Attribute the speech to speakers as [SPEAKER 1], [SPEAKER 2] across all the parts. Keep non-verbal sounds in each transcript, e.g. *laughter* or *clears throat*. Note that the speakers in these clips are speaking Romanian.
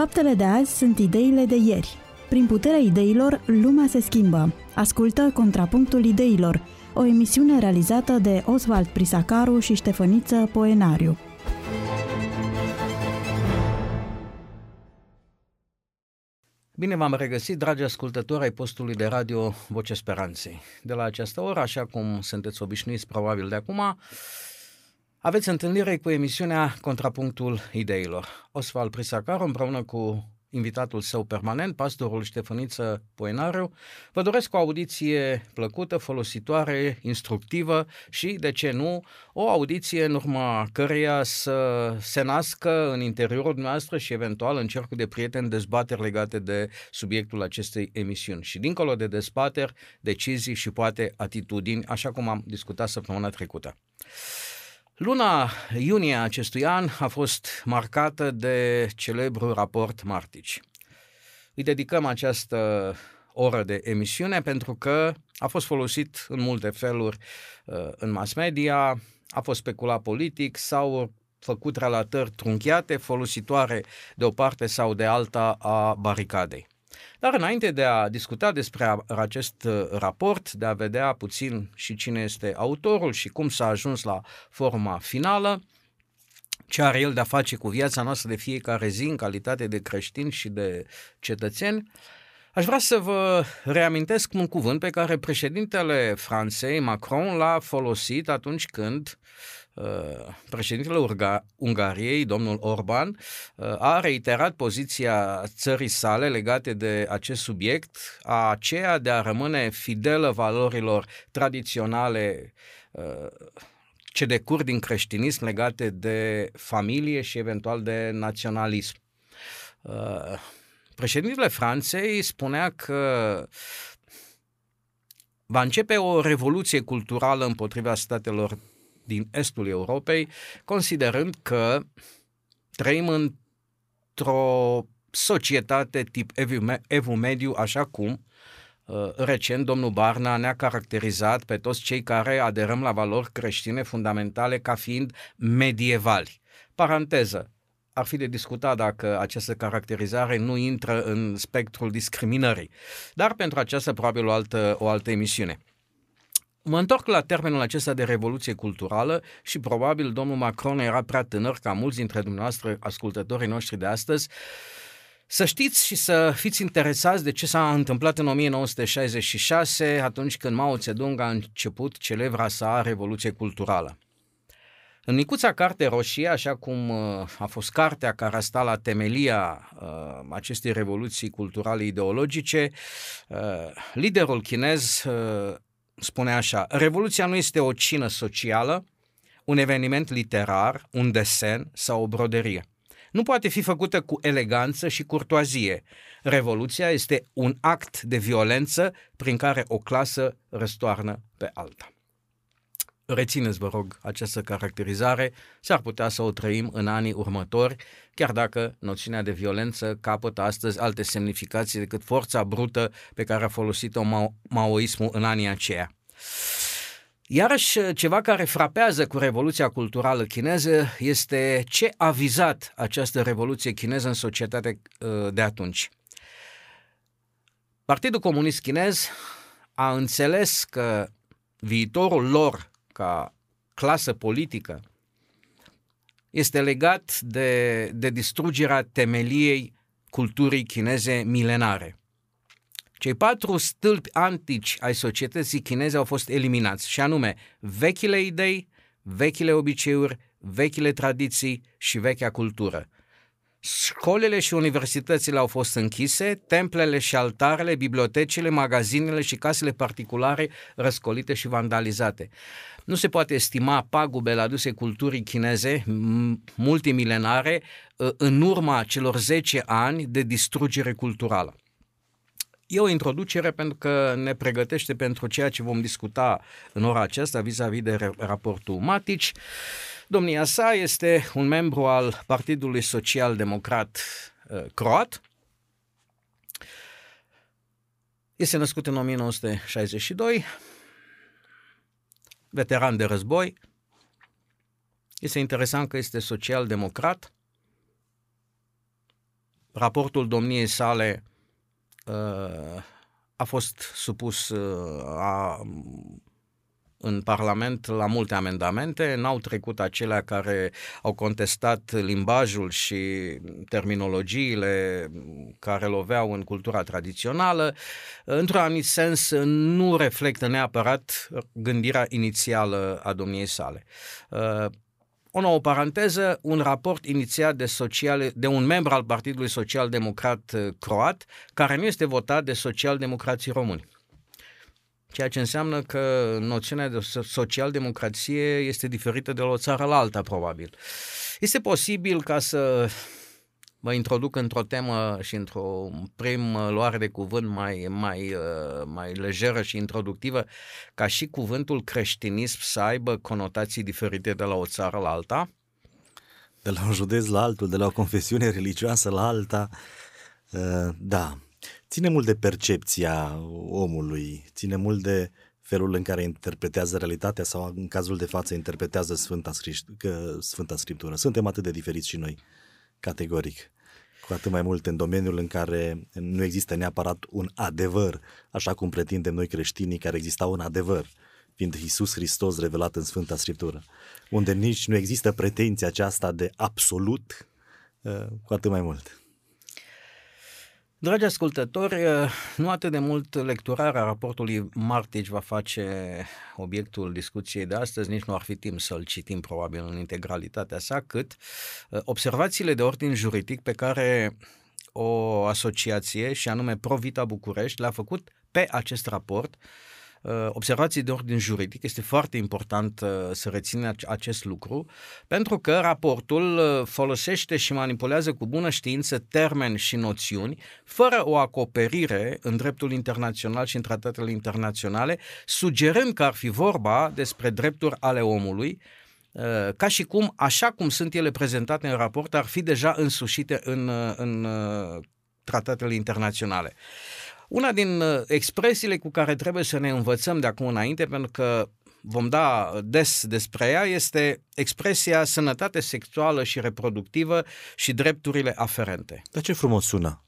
[SPEAKER 1] Faptele de azi sunt ideile de ieri. Prin puterea ideilor, lumea se schimbă. Ascultă Contrapunctul Ideilor, o emisiune realizată de Oswald Prisacaru și Ștefăniță Poenariu.
[SPEAKER 2] Bine v-am regăsit, dragi ascultători ai postului de radio Voce Speranței. De la această oră, așa cum sunteți obișnuiți probabil de acum, aveți întâlnire cu emisiunea Contrapunctul Ideilor. Osval Prisacar împreună cu invitatul său permanent, pastorul Ștefăniță Poenariu. Vă doresc o audiție plăcută, folositoare, instructivă și, de ce nu, o audiție în urma căreia să se nască în interiorul noastră și eventual în cercul de prieteni dezbateri legate de subiectul acestei emisiuni. Și dincolo de dezbateri, decizii și poate atitudini, așa cum am discutat săptămâna trecută. Luna iunie acestui an a fost marcată de celebrul raport Martici. Îi dedicăm această oră de emisiune pentru că a fost folosit în multe feluri uh, în mass media, a fost speculat politic sau făcut relatări trunchiate, folositoare de o parte sau de alta a baricadei. Dar înainte de a discuta despre acest uh, raport, de a vedea puțin și cine este autorul și cum s-a ajuns la forma finală, ce are el de-a face cu viața noastră de fiecare zi în calitate de creștini și de cetățeni, aș vrea să vă reamintesc un cuvânt pe care președintele Franței, Macron, l-a folosit atunci când Uh, președintele Urga- Ungariei, domnul Orban, uh, a reiterat poziția țării sale legate de acest subiect, a aceea de a rămâne fidelă valorilor tradiționale uh, ce decur din creștinism legate de familie și eventual de naționalism. Președintele Franței spunea că va începe o revoluție culturală împotriva statelor din estul Europei, considerând că trăim într-o societate tip evu mediu, așa cum uh, recent domnul Barna ne-a caracterizat pe toți cei care aderăm la valori creștine fundamentale ca fiind medievali. Paranteză, ar fi de discutat dacă această caracterizare nu intră în spectrul discriminării. Dar pentru aceasta probabil o altă, o altă emisiune. Mă întorc la termenul acesta de revoluție culturală și probabil domnul Macron era prea tânăr ca mulți dintre dumneavoastră ascultătorii noștri de astăzi să știți și să fiți interesați de ce s-a întâmplat în 1966, atunci când Mao Zedong a început celebra sa revoluție culturală. În micuța carte roșie, așa cum uh, a fost cartea care a stat la temelia uh, acestei revoluții culturale ideologice, uh, liderul chinez uh, spune așa, Revoluția nu este o cină socială, un eveniment literar, un desen sau o broderie. Nu poate fi făcută cu eleganță și curtoazie. Revoluția este un act de violență prin care o clasă răstoarnă pe alta. Rețineți, vă rog, această caracterizare, s-ar putea să o trăim în anii următori, chiar dacă noțiunea de violență capătă astăzi alte semnificații decât forța brută pe care a folosit-o maoismul în anii aceia. Iarăși, ceva care frapează cu Revoluția Culturală chineză este ce a vizat această Revoluție chineză în societatea uh, de atunci. Partidul Comunist Chinez a înțeles că viitorul lor ca clasă politică este legat de, de distrugerea temeliei culturii chineze milenare. Cei patru stâlpi antici ai societății chineze au fost eliminați, și anume vechile idei, vechile obiceiuri, vechile tradiții și vechea cultură. Școlile și universitățile au fost închise, templele și altarele, bibliotecile, magazinele și casele particulare răscolite și vandalizate. Nu se poate estima pagubele aduse culturii chineze multimilenare ă, în urma celor 10 ani de distrugere culturală. E o introducere pentru că ne pregătește pentru ceea ce vom discuta în ora aceasta vis-a-vis de raportul Matici. Domnia sa este un membru al Partidului Social Democrat uh, Croat. Este născut în 1962, veteran de război. Este interesant că este social-democrat. raportul domniei sale uh, a fost supus uh, a, în Parlament la multe amendamente, n-au trecut acelea care au contestat limbajul și terminologiile care loveau în cultura tradițională. Într-un anumit sens, nu reflectă neapărat gândirea inițială a domniei sale. Uh, o nouă paranteză, un raport inițiat de, social, de un membru al Partidului Social Democrat uh, Croat, care nu este votat de social-democrații români. Ceea ce înseamnă că noțiunea de social-democrație este diferită de la o țară la alta, probabil. Este posibil ca să mă introduc într-o temă și într-o prim luare de cuvânt mai, mai, uh, mai lejeră și introductivă, ca și cuvântul creștinism să aibă conotații diferite de la o țară la alta?
[SPEAKER 3] De la un județ la altul, de la o confesiune religioasă la alta, uh, da. Ține mult de percepția omului, ține mult de felul în care interpretează realitatea sau în cazul de față interpretează Sfânta, Sfânta Scriptură. Suntem atât de diferiți și noi categoric. Cu atât mai mult în domeniul în care nu există neapărat un adevăr, așa cum pretindem noi creștinii care exista un adevăr, fiind Iisus Hristos revelat în Sfânta Scriptură, unde nici nu există pretenția aceasta de absolut, uh, cu atât mai mult.
[SPEAKER 2] Dragi ascultători, uh, nu atât de mult lecturarea raportului Martici va face obiectul discuției de astăzi, nici nu ar fi timp să-l citim probabil în integralitatea sa, cât uh, observațiile de ordin juridic pe care o asociație, și anume Provita București, le-a făcut pe acest raport, Uh, observații de ordin juridic. Este foarte important uh, să reținem acest lucru, pentru că raportul uh, folosește și manipulează cu bună știință termeni și noțiuni, fără o acoperire în dreptul internațional și în tratatele internaționale, sugerând că ar fi vorba despre drepturi ale omului, ca și cum, așa cum sunt ele prezentate în raport, ar fi deja însușite în, în tratatele internaționale. Una din uh, expresiile cu care trebuie să ne învățăm de acum înainte, pentru că vom da des despre ea, este expresia sănătate sexuală și reproductivă și drepturile aferente.
[SPEAKER 3] Dar ce frumos sună!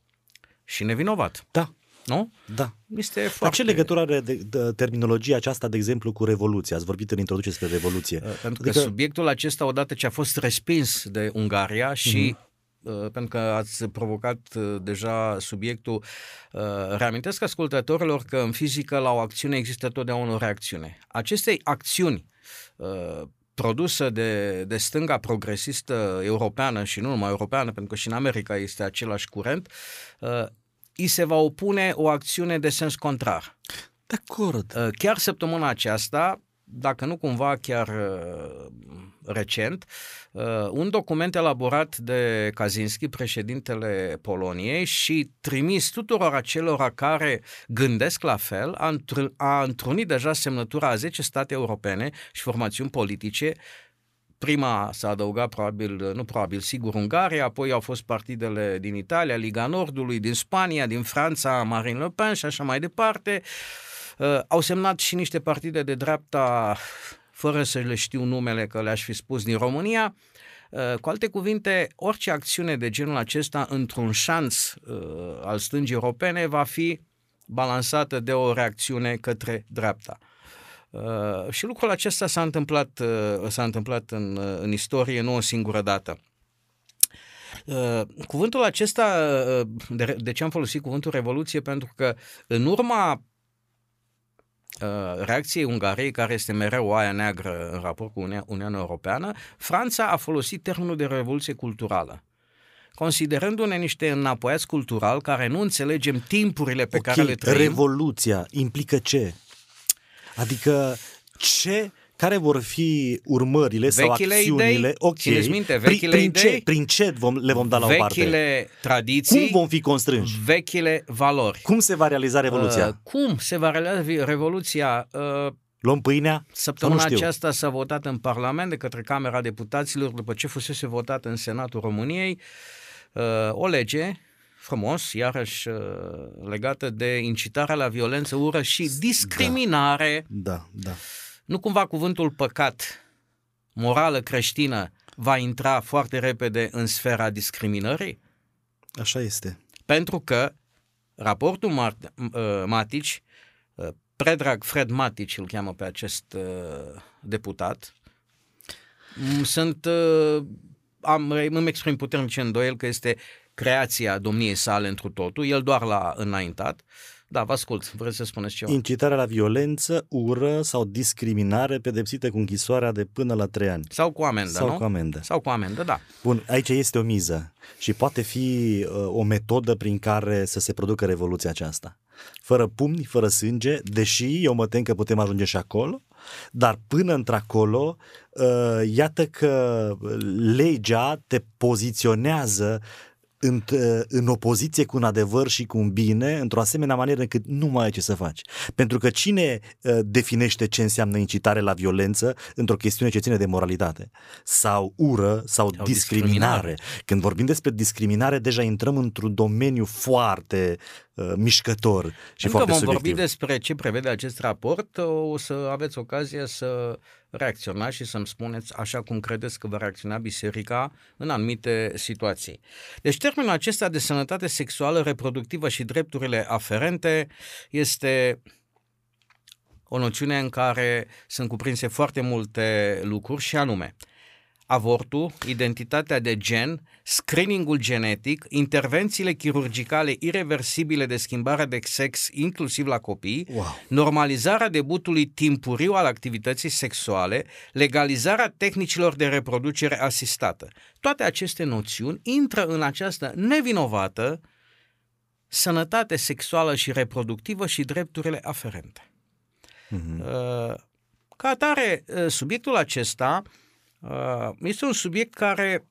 [SPEAKER 2] Și nevinovat.
[SPEAKER 3] Da.
[SPEAKER 2] Nu?
[SPEAKER 3] Da.
[SPEAKER 2] Este foarte...
[SPEAKER 3] Dar ce legătură are de, de, terminologia aceasta, de exemplu, cu Revoluția? Ați vorbit în introducere despre Revoluție. Uh,
[SPEAKER 2] pentru adică... că subiectul acesta, odată ce a fost respins de Ungaria și uh-huh Uh, pentru că ați provocat uh, deja subiectul. Uh, reamintesc ascultătorilor că în fizică la o acțiune există totdeauna o reacțiune. Acestei acțiuni produsă de, de stânga progresistă europeană și nu numai europeană, pentru că și în America este același curent, îi se va opune o acțiune de sens contrar.
[SPEAKER 3] De acord.
[SPEAKER 2] Chiar săptămâna aceasta, dacă nu cumva chiar recent, uh, un document elaborat de Kaczynski, președintele Poloniei, și trimis tuturor acelora care gândesc la fel, a, într- a întrunit deja semnătura a 10 state europene și formațiuni politice Prima s-a adăugat probabil, nu probabil, sigur Ungaria, apoi au fost partidele din Italia, Liga Nordului, din Spania, din Franța, Marine Le Pen și așa mai departe. Uh, au semnat și niște partide de dreapta fără să le știu numele că le-aș fi spus din România. Uh, cu alte cuvinte, orice acțiune de genul acesta într-un șanț uh, al stângii europene va fi balansată de o reacțiune către dreapta. Uh, și lucrul acesta s-a întâmplat, uh, s-a întâmplat în, uh, în istorie nu o singură dată. Uh, cuvântul acesta, uh, de, de ce am folosit cuvântul revoluție? Pentru că în urma Uh, reacției Ungariei, care este mereu oaia neagră în raport cu Uniunea Europeană, Franța a folosit termenul de revoluție culturală considerându-ne niște înapoiați cultural care nu înțelegem timpurile pe okay, care le trăim.
[SPEAKER 3] revoluția implică ce? Adică ce care vor fi urmările vechile sau acțiunile?
[SPEAKER 2] Idei, ok. Țineți minte, vechile prin,
[SPEAKER 3] idei, ce, prin ce vom, le vom da la o parte?
[SPEAKER 2] Vechile tradiții.
[SPEAKER 3] Cum vom fi constrânși?
[SPEAKER 2] Vechile valori.
[SPEAKER 3] Cum se va realiza Revoluția? Uh,
[SPEAKER 2] cum se va realiza Revoluția? Uh,
[SPEAKER 3] Luăm pâinea?
[SPEAKER 2] Săptămâna aceasta s-a votat în Parlament de către Camera Deputaților după ce fusese votat în Senatul României uh, o lege frumos, iarăși uh, legată de incitarea la violență, ură și discriminare.
[SPEAKER 3] Da, da. da
[SPEAKER 2] nu cumva cuvântul păcat, morală creștină, va intra foarte repede în sfera discriminării?
[SPEAKER 3] Așa este.
[SPEAKER 2] Pentru că raportul Matici, Predrag Fred Matici îl cheamă pe acest deputat, sunt, am, îmi exprim puternic îndoiel că este creația domniei sale întru totul, el doar l-a înaintat. Da, vă ascult, vreți să spuneți ceva?
[SPEAKER 3] Incitarea la violență, ură sau discriminare pedepsită cu închisoarea de până la trei ani.
[SPEAKER 2] Sau cu amendă,
[SPEAKER 3] Sau
[SPEAKER 2] nu?
[SPEAKER 3] cu amendă.
[SPEAKER 2] Sau cu amendă, da.
[SPEAKER 3] Bun, aici este o miză și poate fi uh, o metodă prin care să se producă revoluția aceasta. Fără pumni, fără sânge, deși eu mă tem că putem ajunge și acolo, dar până într-acolo, uh, iată că legea te poziționează în, în opoziție cu un adevăr și cu un bine, într-o asemenea manieră încât nu mai ai ce să faci. Pentru că cine uh, definește ce înseamnă incitare la violență într-o chestiune ce ține de moralitate? Sau ură sau, sau discriminare. discriminare. Când vorbim despre discriminare, deja intrăm într-un domeniu foarte uh, mișcător și
[SPEAKER 2] Încă
[SPEAKER 3] foarte
[SPEAKER 2] vom
[SPEAKER 3] subiectiv.
[SPEAKER 2] vorbi despre ce prevede acest raport, o să aveți ocazia să reacționați și să-mi spuneți așa cum credeți că va reacționa biserica în anumite situații. Deci termenul acesta de sănătate sexuală, reproductivă și drepturile aferente este o noțiune în care sunt cuprinse foarte multe lucruri și anume avortul, identitatea de gen, screeningul genetic, intervențiile chirurgicale irreversibile de schimbare de sex, inclusiv la copii,
[SPEAKER 3] Wow.
[SPEAKER 2] normalizarea debutului timpuriu al activității sexuale, legalizarea tehnicilor de reproducere asistată. Toate aceste noțiuni intră în această nevinovată sănătate sexuală și reproductivă și drepturile aferente.
[SPEAKER 3] Mhm.
[SPEAKER 2] Uh, Ca atare, uh, subiectul acesta uh, este un subiect care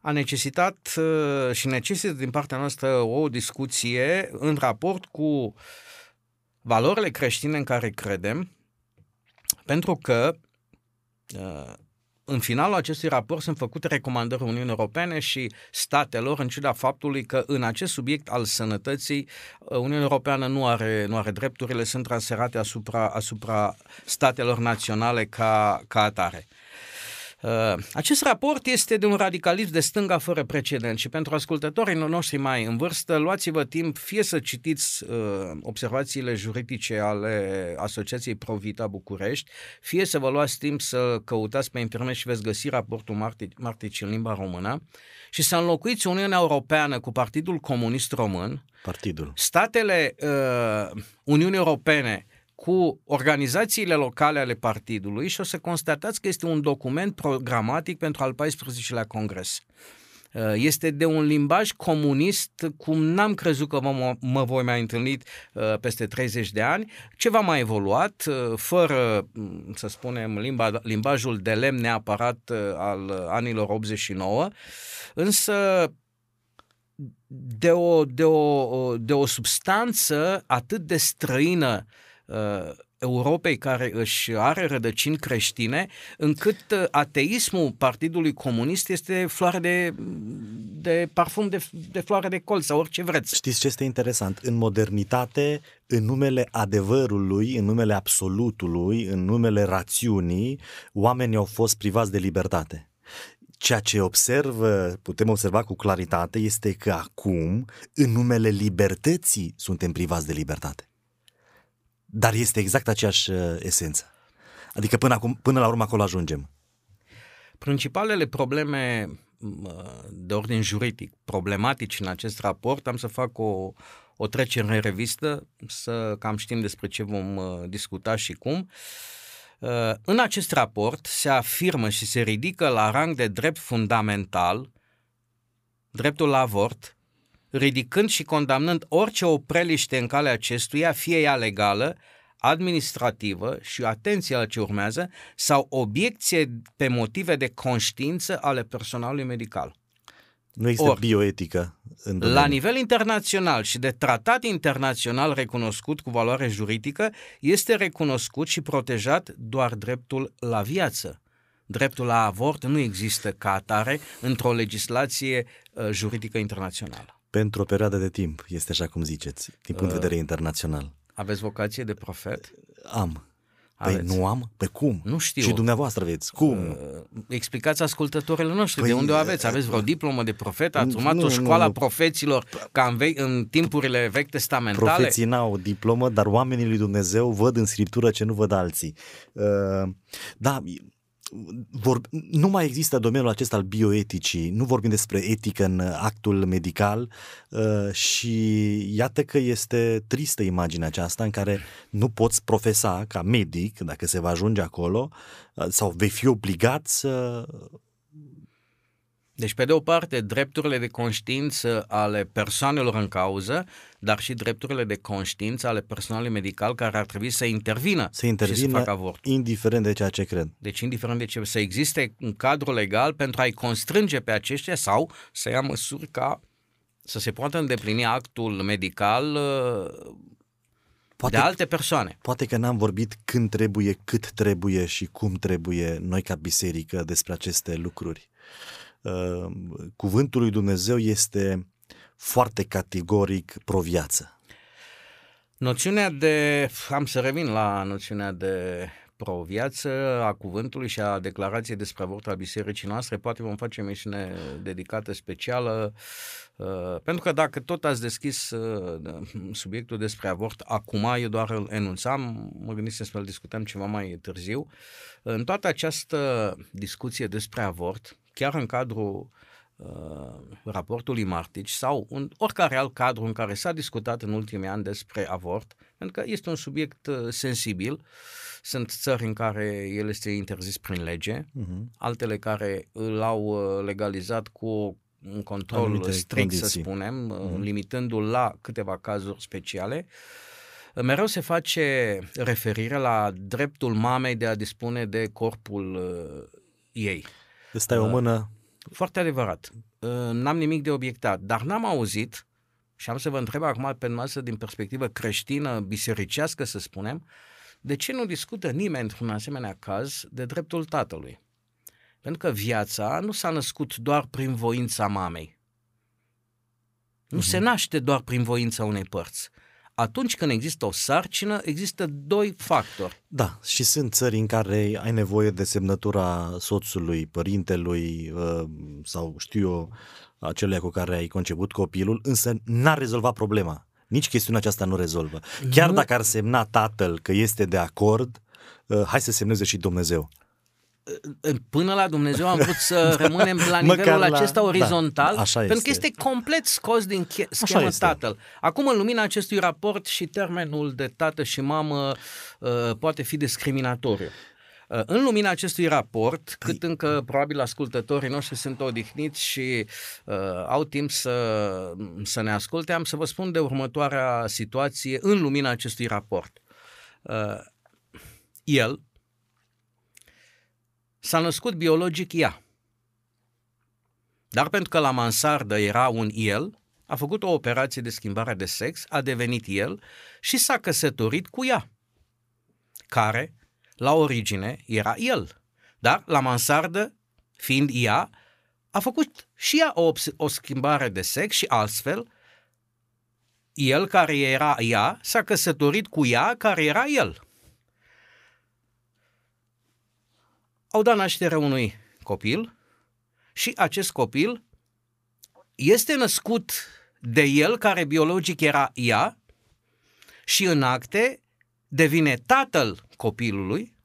[SPEAKER 2] a necesitat uh, și necesită din partea noastră o discuție în raport cu valorile creștine în care credem, pentru că uh, în finalul acestui raport sunt făcute recomandări Uniunii Europene și statelor, în ciuda faptului că în acest subiect al sănătății, uh, Uniunea Europeană nu are, nu are drepturile, sunt transferate asupra, asupra statelor naționale ca, ca atare. Uh, Acest raport este de un radicalism de stânga fără precedent și pentru ascultătorii noștri mai în vârstă, luați-vă timp fie să citiți uh, observațiile juridice ale Asociației Provita București, fie să vă luați timp să căutați pe internet și veți găsi raportul Marti- Martici în limba română și să înlocuiți Uniunea Europeană cu Partidul Comunist Român,
[SPEAKER 3] Partidul.
[SPEAKER 2] statele uh, Uniunii Europene cu organizațiile locale ale partidului și o să constatați că este un document programatic pentru al 14-lea congres. Uh, Este de un limbaj comunist cum n-am crezut că mă, mă voi mai întâlni uh, peste 30 de ani, ceva mai evoluat, uh, fără, mm, să spunem, limba, limbajul de lemn neapărat uh, al anilor 89, însă de o, de o, de o substanță atât de străină uh, Europei care își are rădăcini creștine, încât uh, ateismul Partidului Comunist este floare de, de parfum de, de floare de colț sau orice vreți.
[SPEAKER 3] Știți ce este interesant? În modernitate, în numele adevărului, în numele absolutului, în numele rațiunii, oamenii au fost privați de libertate. Ceea ce observă, putem observa cu claritate, este că acum, în numele libertății, suntem privați de libertate. Dar este exact aceeași uh, esență. Adică până, acum, până la urmă acolo ajungem.
[SPEAKER 2] Principalele probleme mă, de ordin juridic problematici în acest raport, am să fac o, o trecere în revistă, să cam știm despre ce vom uh, discuta și cum. Uh, În acest raport se afirmă și se ridică la rang de drept fundamental dreptul la avort, ridicând și condamnând orice opreliște în calea acestuia, fie ea legală, administrativă și atenție la ce urmează, sau obiecție pe motive de conștiință ale personalului medical.
[SPEAKER 3] Nu există
[SPEAKER 2] Ori,
[SPEAKER 3] bioetică în domeniu.
[SPEAKER 2] La nivel internațional și de tratat internațional recunoscut cu valoare juridică, este recunoscut și protejat doar dreptul la viață. Dreptul la avort nu există ca atare într-o legislație uh, juridică internațională.
[SPEAKER 3] Pentru o perioadă de timp, este așa cum ziceți, din punct de vedere internațional.
[SPEAKER 2] Aveți vocație de profet?
[SPEAKER 3] Am. Păi
[SPEAKER 2] Aveți.
[SPEAKER 3] nu am? Pe cum?
[SPEAKER 2] Nu știu.
[SPEAKER 3] Și dumneavoastră aveți. Cum?
[SPEAKER 2] Uh, Explicați ascultătorilor noștri
[SPEAKER 3] Păi,
[SPEAKER 2] de unde o aveți. Aveți vreo diplomă de profet? Ați
[SPEAKER 3] nu,
[SPEAKER 2] urmat o
[SPEAKER 3] nu,
[SPEAKER 2] școală a
[SPEAKER 3] nu.
[SPEAKER 2] profeților ca în, ve- în timpurile vechi testamentale?
[SPEAKER 3] Profeții n-au diplomă, dar oamenii lui Dumnezeu văd în Scriptură ce nu văd alții. Uh, Da, vor, nu mai există domeniul acesta al bioeticii, nu vorbim despre etică în actul medical uh, și iată că este tristă imaginea aceasta în care nu poți profesa ca medic, dacă se va ajunge acolo, uh, sau vei fi obligat să
[SPEAKER 2] Deci, pe de o parte, drepturile de conștiință ale persoanelor în cauză, dar și drepturile de conștiință ale personalului medical care ar trebui să intervină,
[SPEAKER 3] să
[SPEAKER 2] și să
[SPEAKER 3] intervină
[SPEAKER 2] facă avort.
[SPEAKER 3] indiferent de ceea ce cred.
[SPEAKER 2] Deci, indiferent de ce, să existe un cadru legal pentru a-i constrânge pe aceștia sau să ia măsuri ca să se poată îndeplini actul medical uh,
[SPEAKER 3] Poate
[SPEAKER 2] de alte persoane.
[SPEAKER 3] Poate că n-am vorbit când trebuie, cât trebuie și cum trebuie noi ca biserică despre aceste lucruri. Uh, Cuvântul lui Dumnezeu este foarte categoric pro-viață.
[SPEAKER 2] Noțiunea de, am să revin la noțiunea de pro-viață a cuvântului și a declarației despre avort al bisericii noastre, poate vom face o emisiune dedicată specială, uh, pentru că dacă tot ați deschis uh, subiectul despre avort, acum eu doar îl enunțam, mă gândisem să-l discutăm ceva mai târziu. În toată această discuție despre avort, chiar în cadrul uh, raportului Martici sau în oricare alt cadru în care s-a discutat în ultimii ani despre avort, pentru că este un subiect uh, sensibil. Sunt țări în care el este interzis prin lege,
[SPEAKER 3] Uh-huh.
[SPEAKER 2] altele care îl au uh, legalizat cu o- un control
[SPEAKER 3] Anumite
[SPEAKER 2] strict, să
[SPEAKER 3] condiții.
[SPEAKER 2] spunem, uh,
[SPEAKER 3] Mhm.
[SPEAKER 2] limitându-l la câteva cazuri speciale. Mereu se face referire la dreptul mamei de a dispune de corpul uh, ei.
[SPEAKER 3] Îți stai o mână,
[SPEAKER 2] Foarte adevărat. Uh, N-am nimic de obiectat, dar n-am auzit, și am să vă întreb acum pe masă din perspectivă creștină, bisericească să spunem, de ce nu discută nimeni într-un asemenea caz de dreptul tatălui? Pentru că viața nu s-a născut doar prin voința mamei. Nu se naște doar prin voința unei părți. Atunci când există o sarcină, există doi factori.
[SPEAKER 3] da, și sunt țări în care ai nevoie de semnătura soțului, părintelui uh, sau știu eu, acelui cu care ai conceput copilul, însă n-ar rezolva problema. Nici chestiunea aceasta nu rezolvă. Chiar
[SPEAKER 2] Nu.
[SPEAKER 3] dacă ar semna tatăl că este de acord, uh, hai să semneze și Dumnezeu.
[SPEAKER 2] Până la Dumnezeu am vrut să *laughs* rămânem la
[SPEAKER 3] Măcar
[SPEAKER 2] nivelul
[SPEAKER 3] la-
[SPEAKER 2] acesta
[SPEAKER 3] da,
[SPEAKER 2] orizontal,
[SPEAKER 3] așa
[SPEAKER 2] pentru că
[SPEAKER 3] este.
[SPEAKER 2] este complet scos din che- schemă
[SPEAKER 3] este.
[SPEAKER 2] tatăl. Acum, în lumina acestui raport și termenul de tată și mamă uh, poate fi discriminatoriu. Uh, În lumina acestui raport, cât încă probabil ascultătorii noștri sunt odihniți și uh, au timp să, să ne asculte, am să vă spun de următoarea situație în lumina acestui raport. Uh, el s-a născut biologic ea. Dar pentru că la mansardă era un el, a făcut o operație de schimbare de sex, a devenit el și s-a căsătorit cu ea, care, la origine, era el. Dar la mansardă, fiind ea, a făcut și ea o, obs- o schimbare de sex și astfel, el care era ea s-a căsătorit cu ea care era el. Au dat naștere unui copil și acest copil este născut de el care biologic era ea și în acte devine tatăl copilului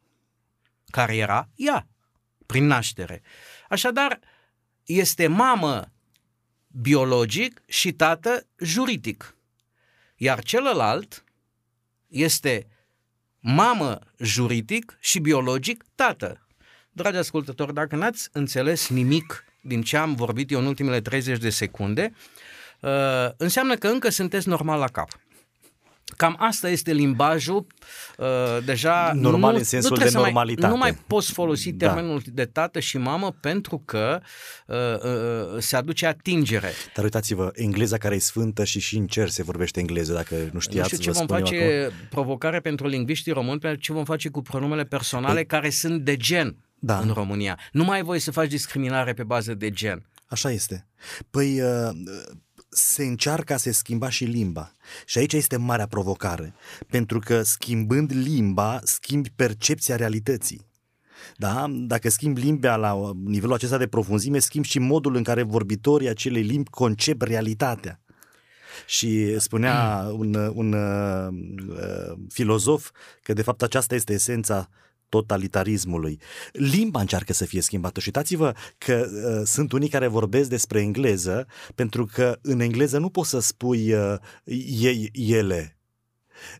[SPEAKER 2] care era ea prin naștere. Așadar, este mamă biologic și tată juridic. Iar celălalt este mamă juridic și biologic tată. Dragi ascultători, dacă n-ați înțeles nimic din ce am vorbit eu în ultimele 30 de secunde, uh, înseamnă că încă sunteți normal la cap. Cam asta este limbajul, uh, deja
[SPEAKER 3] Normal
[SPEAKER 2] nu,
[SPEAKER 3] în sensul
[SPEAKER 2] nu trebuie
[SPEAKER 3] de
[SPEAKER 2] să
[SPEAKER 3] normalitate.
[SPEAKER 2] Mai, nu mai poți folosi
[SPEAKER 3] Da.
[SPEAKER 2] termenul de tată și mamă pentru că uh, uh, se aduce atingere.
[SPEAKER 3] Dar uitați-vă, engleza care e sfântă și și în cer se vorbește engleză, dacă nu
[SPEAKER 2] Nu
[SPEAKER 3] știați,
[SPEAKER 2] știu ce
[SPEAKER 3] vă
[SPEAKER 2] vom
[SPEAKER 3] spun eu
[SPEAKER 2] face,
[SPEAKER 3] acum.
[SPEAKER 2] provocare pentru lingviștii români, pentru ce vom face cu pronumele personale
[SPEAKER 3] Păi-
[SPEAKER 2] care sunt de gen
[SPEAKER 3] Da.
[SPEAKER 2] în România. Nu mai ai voie să faci discriminare pe bază de gen.
[SPEAKER 3] Așa este. Păi, uh, se încearcă a se schimba și limba. Și aici este marea provocare, pentru că schimbând limba, schimbi percepția realității. Da? Dacă schimbi limba la nivelul acesta de profunzime, schimbi și modul în care vorbitorii acelei limbi concep realitatea. Și spunea un, un uh, filozof că de fapt aceasta este esența totalitarismului. Limba încearcă să fie schimbată și uitați-vă că uh, sunt unii care vorbesc despre engleză pentru că în engleză nu poți să spui uh, ei, ele.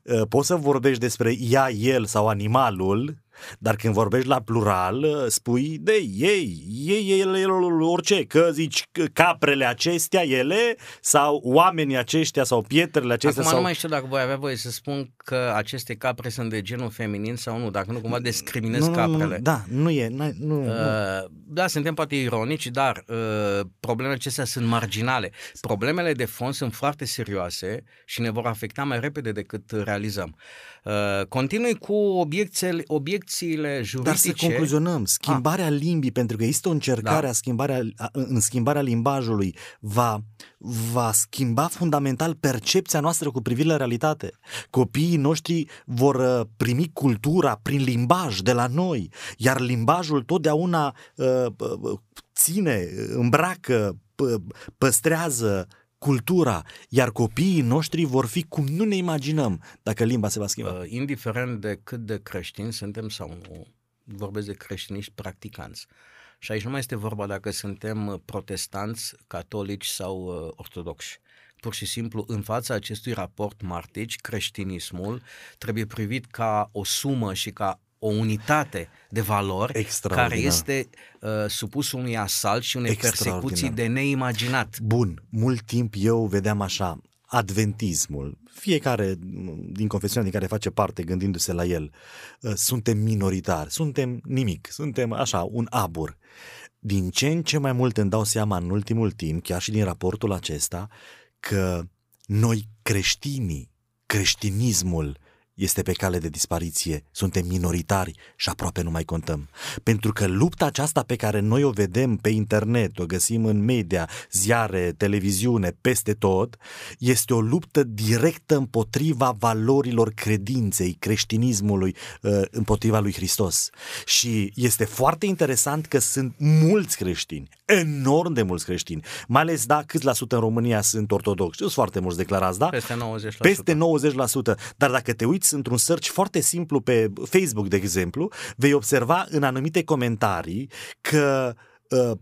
[SPEAKER 3] Uh, poți să vorbești despre ea, el sau animalul, dar când vorbești la plural, spui de ei, ei, ele, orice, că zici caprele acestea, ele, sau oamenii aceștia, sau pietrele acestea.
[SPEAKER 2] Acum
[SPEAKER 3] sau...
[SPEAKER 2] nu mai știu dacă voi avea voie să spun că aceste capre sunt de genul feminin sau nu, dacă nu cumva discriminez
[SPEAKER 3] nu,
[SPEAKER 2] caprele.
[SPEAKER 3] Nu, da, nu e. Nu, nu, uh,
[SPEAKER 2] da, suntem poate ironici, dar uh, problemele acestea sunt marginale. Problemele de fond sunt foarte serioase și ne vor afecta mai repede decât realizăm. Uh, continui cu obiecțiile, obiecțiile juridice.
[SPEAKER 3] Dar să concluzionăm, schimbarea ah. limbii, pentru că este o încercare da. a schimbarea, a, în schimbarea limbajului, va, va schimba fundamental percepția noastră cu privire la realitate. Copiii noștri vor uh, primi cultura prin limbaj de la noi, iar limbajul totdeauna uh, uh ține, îmbracă, păstrează cultura, iar copiii noștri vor fi cum nu ne imaginăm dacă limba se va schimba. Uh,
[SPEAKER 2] indiferent de cât de creștini suntem sau nu, vorbesc de creștiniști practicanți. Și aici nu mai este vorba dacă suntem protestanți, catolici sau uh, ortodoxi. Pur și simplu, în fața acestui raport martici, creștinismul trebuie privit ca o sumă și ca o unitate de valori care este uh, supus unui asalt și unei persecuții de neimaginat.
[SPEAKER 3] Bun, mult timp eu vedeam așa, adventismul, fiecare din confesiunea din care face parte, gândindu-se la el, uh, suntem minoritari, suntem nimic, suntem așa, un abur. Din ce în ce mai mult îmi dau seama în ultimul timp, chiar și din raportul acesta, că noi creștinii, creștinismul, este pe cale de dispariție, suntem minoritari și aproape nu mai contăm. Pentru că lupta aceasta pe care noi o vedem pe internet, o găsim în media, ziare, televiziune, peste tot, este o luptă directă împotriva valorilor credinței, creștinismului, uh, împotriva lui Hristos. Și este foarte interesant că sunt mulți creștini, enorm de mulți creștini, mai ales, da, câți la sută în România sunt ortodoxi? Sunt foarte mulți declarați, da?
[SPEAKER 2] Peste 90%.
[SPEAKER 3] Peste 90%. Dar dacă te uiți într-un search foarte simplu pe Facebook, de exemplu, vei observa în anumite comentarii că uh,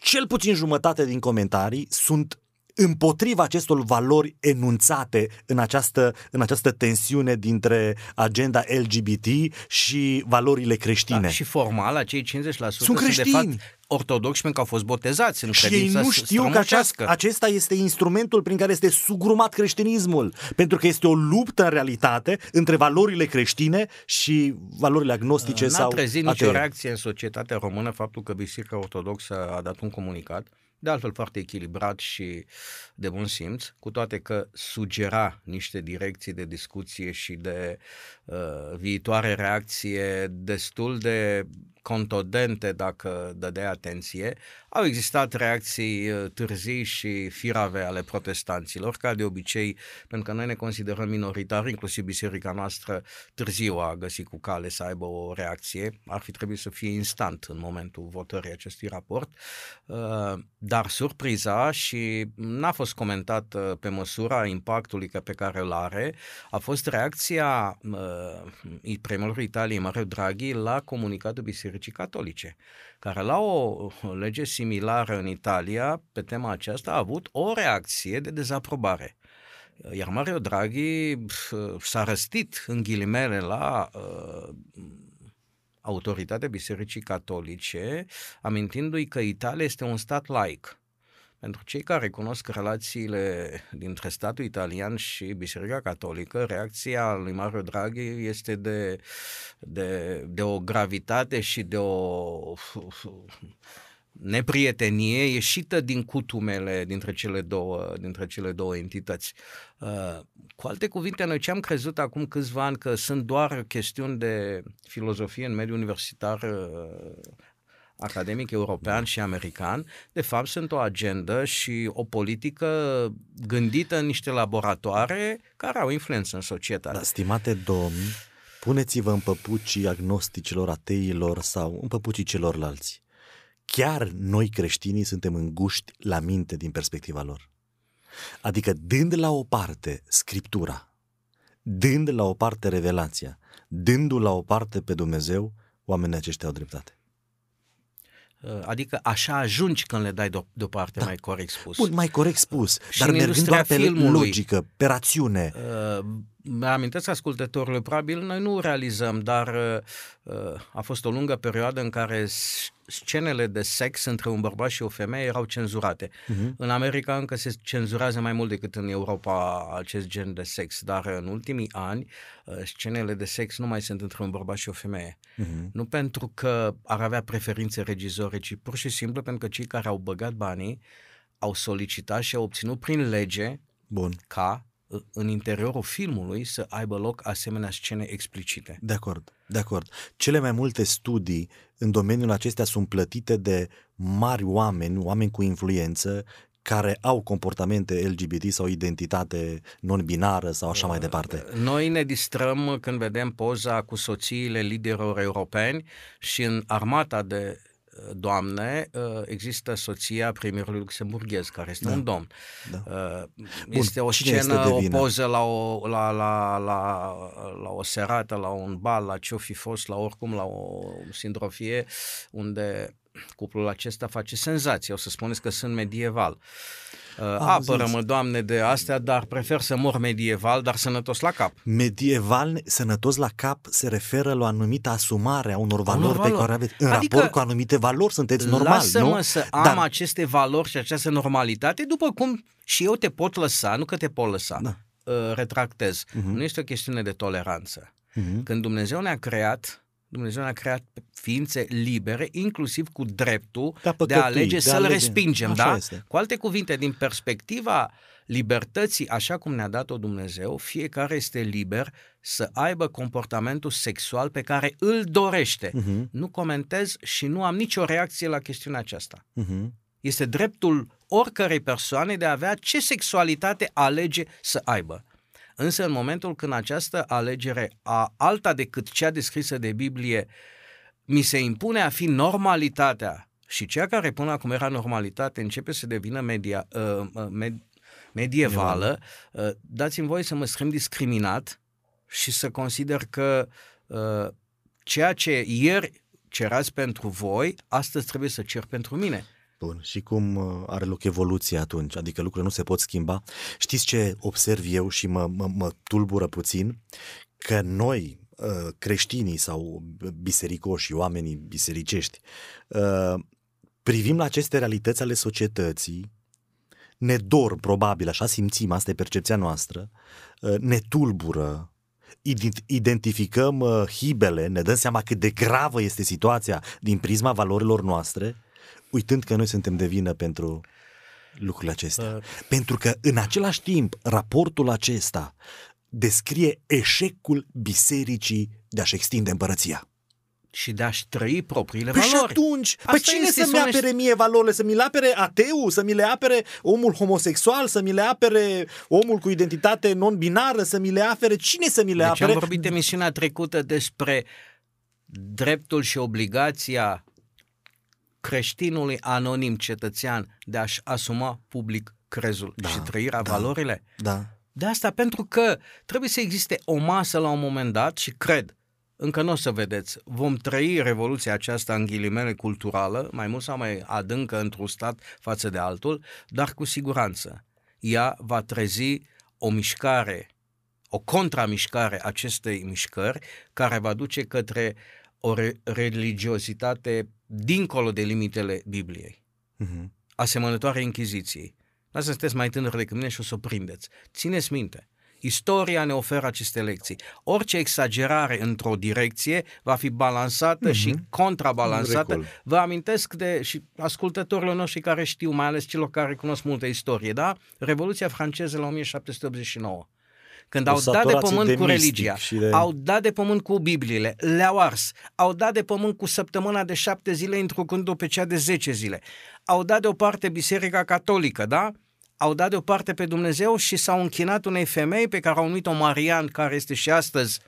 [SPEAKER 3] cel puțin jumătate din comentarii sunt împotriva acestor valori enunțate în această, în această tensiune dintre agenda LGBT și valorile creștine. Da,
[SPEAKER 2] și formal, acei 50%
[SPEAKER 3] sunt creștini.
[SPEAKER 2] Sunt de fapt ortodoxi pentru că au fost botezați în
[SPEAKER 3] și ei nu știu că aceast, acesta este instrumentul prin care este sugrumat creștinismul, pentru că este o luptă în realitate între valorile creștine și valorile agnostice N-a sau
[SPEAKER 2] trezit nicio reacție în societatea română faptul că Biserica Ortodoxă a dat un comunicat de altfel foarte echilibrat și de bun simț, cu toate că sugera niște direcții de discuție și de uh, viitoare reacție destul de contodente dacă dădea atenție. Au existat reacții uh, târzii și firave ale protestanților, ca de obicei, pentru că noi ne considerăm minoritari, inclusiv biserica noastră târziu a găsit cu cale să aibă o reacție, ar fi trebuit să fie instant în momentul votării acestui raport, uh, dar surpriza și n-a fost comentată pe măsura impactului pe care îl are, a fost reacția uh, premierului Italiei, Mario Draghi, la comunicatul Bisericii Catolice, care la o lege similară în Italia, pe tema aceasta, a avut o reacție de dezaprobare. Iar Mario Draghi s-a răstit în ghilimele la uh, autoritatea Bisericii Catolice, amintindu-i că Italia este un stat laic. Pentru cei care cunosc relațiile dintre statul italian și Biserica Catolică, reacția lui Mario Draghi este de, de, de o gravitate și de o neprietenie ieșită din cutumele dintre cele două, dintre cele două entități. Uh, cu alte cuvinte, noi ce am crezut acum câțiva ani că sunt doar chestiuni de filozofie în mediul universitar uh, academic european și american, de fapt sunt o agendă și o politică gândită în niște laboratoare care au influență în societate.
[SPEAKER 3] Da, stimate domni, puneți-vă în păpucii agnosticilor, ateilor sau în păpucii celorlalți. Chiar noi creștinii suntem înguști la minte din perspectiva lor. Adică dând la o parte Scriptura, dând la o parte revelația, dându la o parte pe Dumnezeu, oamenii aceștia au dreptate.
[SPEAKER 2] Uh, adică așa ajungi când le dai deoparte, da. mai corect spus.
[SPEAKER 3] Bun, mai corect spus, și dar mergând doar pe filmului, logică, pe rațiune. Uh,
[SPEAKER 2] mă amintesc ascultătorului, probabil noi nu realizăm, dar uh, a fost o lungă perioadă în care scenele de sex între un bărbat și o femeie erau cenzurate. Uh-huh. În America încă se cenzurează mai mult decât în Europa acest gen de sex, dar în ultimii ani uh, scenele de sex nu mai sunt între un bărbat și o femeie. Uh-huh. Nu pentru că ar avea preferințe regizore, ci pur și simplu pentru că cei care au băgat banii au solicitat și au obținut prin lege
[SPEAKER 3] Bun.
[SPEAKER 2] ca în interiorul filmului să aibă loc asemenea scene explicite.
[SPEAKER 3] De acord, de acord. Cele mai multe studii în domeniul acestea sunt plătite de mari oameni, oameni cu influență, care au comportamente LGBT sau identitate non-binară sau așa mai departe.
[SPEAKER 2] Noi ne distrăm când vedem poza cu soțiile liderilor europeni și în armata de doamne, uh, există soția premierului luxemburghez, care este da. un domn. Da. Uh, este Bun, o scenă, este o poză la o, la, la, la, la o serată, la un bal, la ce-o fi fost, la oricum, la o sindrofie, unde cuplul acesta face senzație. O să spuneți că sunt medieval. Uh, Uh, apără-mă, Doamne, de astea, dar prefer să mor medieval, dar sănătos la cap.
[SPEAKER 3] Medieval, sănătos la cap, se referă la o anumită asumare a unor valori unor pe valori. care aveți. În adică, raport cu anumite valori sunteți normal,
[SPEAKER 2] lasă-mă nu? să am dar... aceste valori și această normalitate, după cum și eu te pot lăsa, nu că te pot lăsa. Da. Uh, retractez. Uh-huh. Nu este o chestiune de toleranță. Uh-huh. Când Dumnezeu ne-a creat, Dumnezeu ne-a creat ființe libere, inclusiv cu dreptul da, de a alege de să-l alege. respingem. Așa da? Este. Cu alte cuvinte, din perspectiva libertății, așa cum ne-a dat-o Dumnezeu, fiecare este liber să aibă comportamentul sexual pe care îl dorește. Uh-huh. Nu comentez și nu am nicio reacție la chestiunea aceasta. Uh-huh. Este dreptul oricărei persoane de a avea ce sexualitate alege să aibă. Însă în momentul când această alegere a alta decât cea descrisă de Biblie mi se impune a fi normalitatea și cea care până acum era normalitate începe să devină media, uh, uh med, medievală, uh, dați-mi voie să mă schimb discriminat și să consider că uh, ceea ce ieri cerați pentru voi, astăzi trebuie să cer pentru mine.
[SPEAKER 3] Bun, și cum uh, are loc evoluția atunci? Adică lucrurile nu se pot schimba. Știți ce observ eu și mă, mă, mă tulbură puțin? Că noi, uh, creștinii sau bisericoși, oamenii bisericești, uh, privim la aceste realități ale societății, ne dor, probabil, așa simțim, asta e percepția noastră, ne tulbură, identificăm hibele, ne dăm seama cât de gravă este situația din prisma valorilor noastre uitând că noi suntem de vină pentru lucrurile acestea. Uh. Pentru că în același timp raportul acesta descrie eșecul bisericii de a-și extinde împărăția
[SPEAKER 2] și de a-și trăi propriile
[SPEAKER 3] păi
[SPEAKER 2] valori.
[SPEAKER 3] Și atunci, păi cine să-mi apere mie valorile? Să mi le apere ateu? Să mi le apere omul homosexual? Să mi le apere omul cu identitate non-binară? Să mi le apere? Cine să mi le
[SPEAKER 2] deci
[SPEAKER 3] apere?
[SPEAKER 2] am vorbit emisiunea trecută despre dreptul și obligația creștinului anonim cetățean de a-și asuma public crezul da, și trăirea da, valorile?
[SPEAKER 3] Da.
[SPEAKER 2] De asta, pentru că trebuie să existe o masă la un moment dat și cred, încă nu o să vedeți, vom trăi revoluția aceasta în ghilimele culturală, mai mult sau mai adâncă într-un stat față de altul, dar cu siguranță ea va trezi o mișcare, o contramișcare acestei mișcări care va duce către o re- religiozitate dincolo de limitele Bibliei, uh-huh. asemănătoare Inchiziției. Lasă sunteți mai tânăr decât mine și o să o prindeți. Țineți minte, istoria ne oferă aceste lecții. Orice exagerare într-o direcție va fi balansată uh-huh. și contrabalansată. Recul. Vă amintesc de, și ascultătorilor noștri care știu, mai ales celor care cunosc multă istorie, da? Revoluția franceză la 1789 când au dat de
[SPEAKER 3] saturație
[SPEAKER 2] pământ
[SPEAKER 3] de
[SPEAKER 2] cu
[SPEAKER 3] mistic
[SPEAKER 2] religia,
[SPEAKER 3] și de-
[SPEAKER 2] au dat de pământ cu Bibliile, le-au ars, au dat de pământ cu săptămâna de șapte zile, introducând-o pe cea de zece zile, au dat deoparte Biserica Catolică, da? Au dat deoparte pe Dumnezeu și s-au închinat unei femei pe care au numit-o Marian, care este și astăzi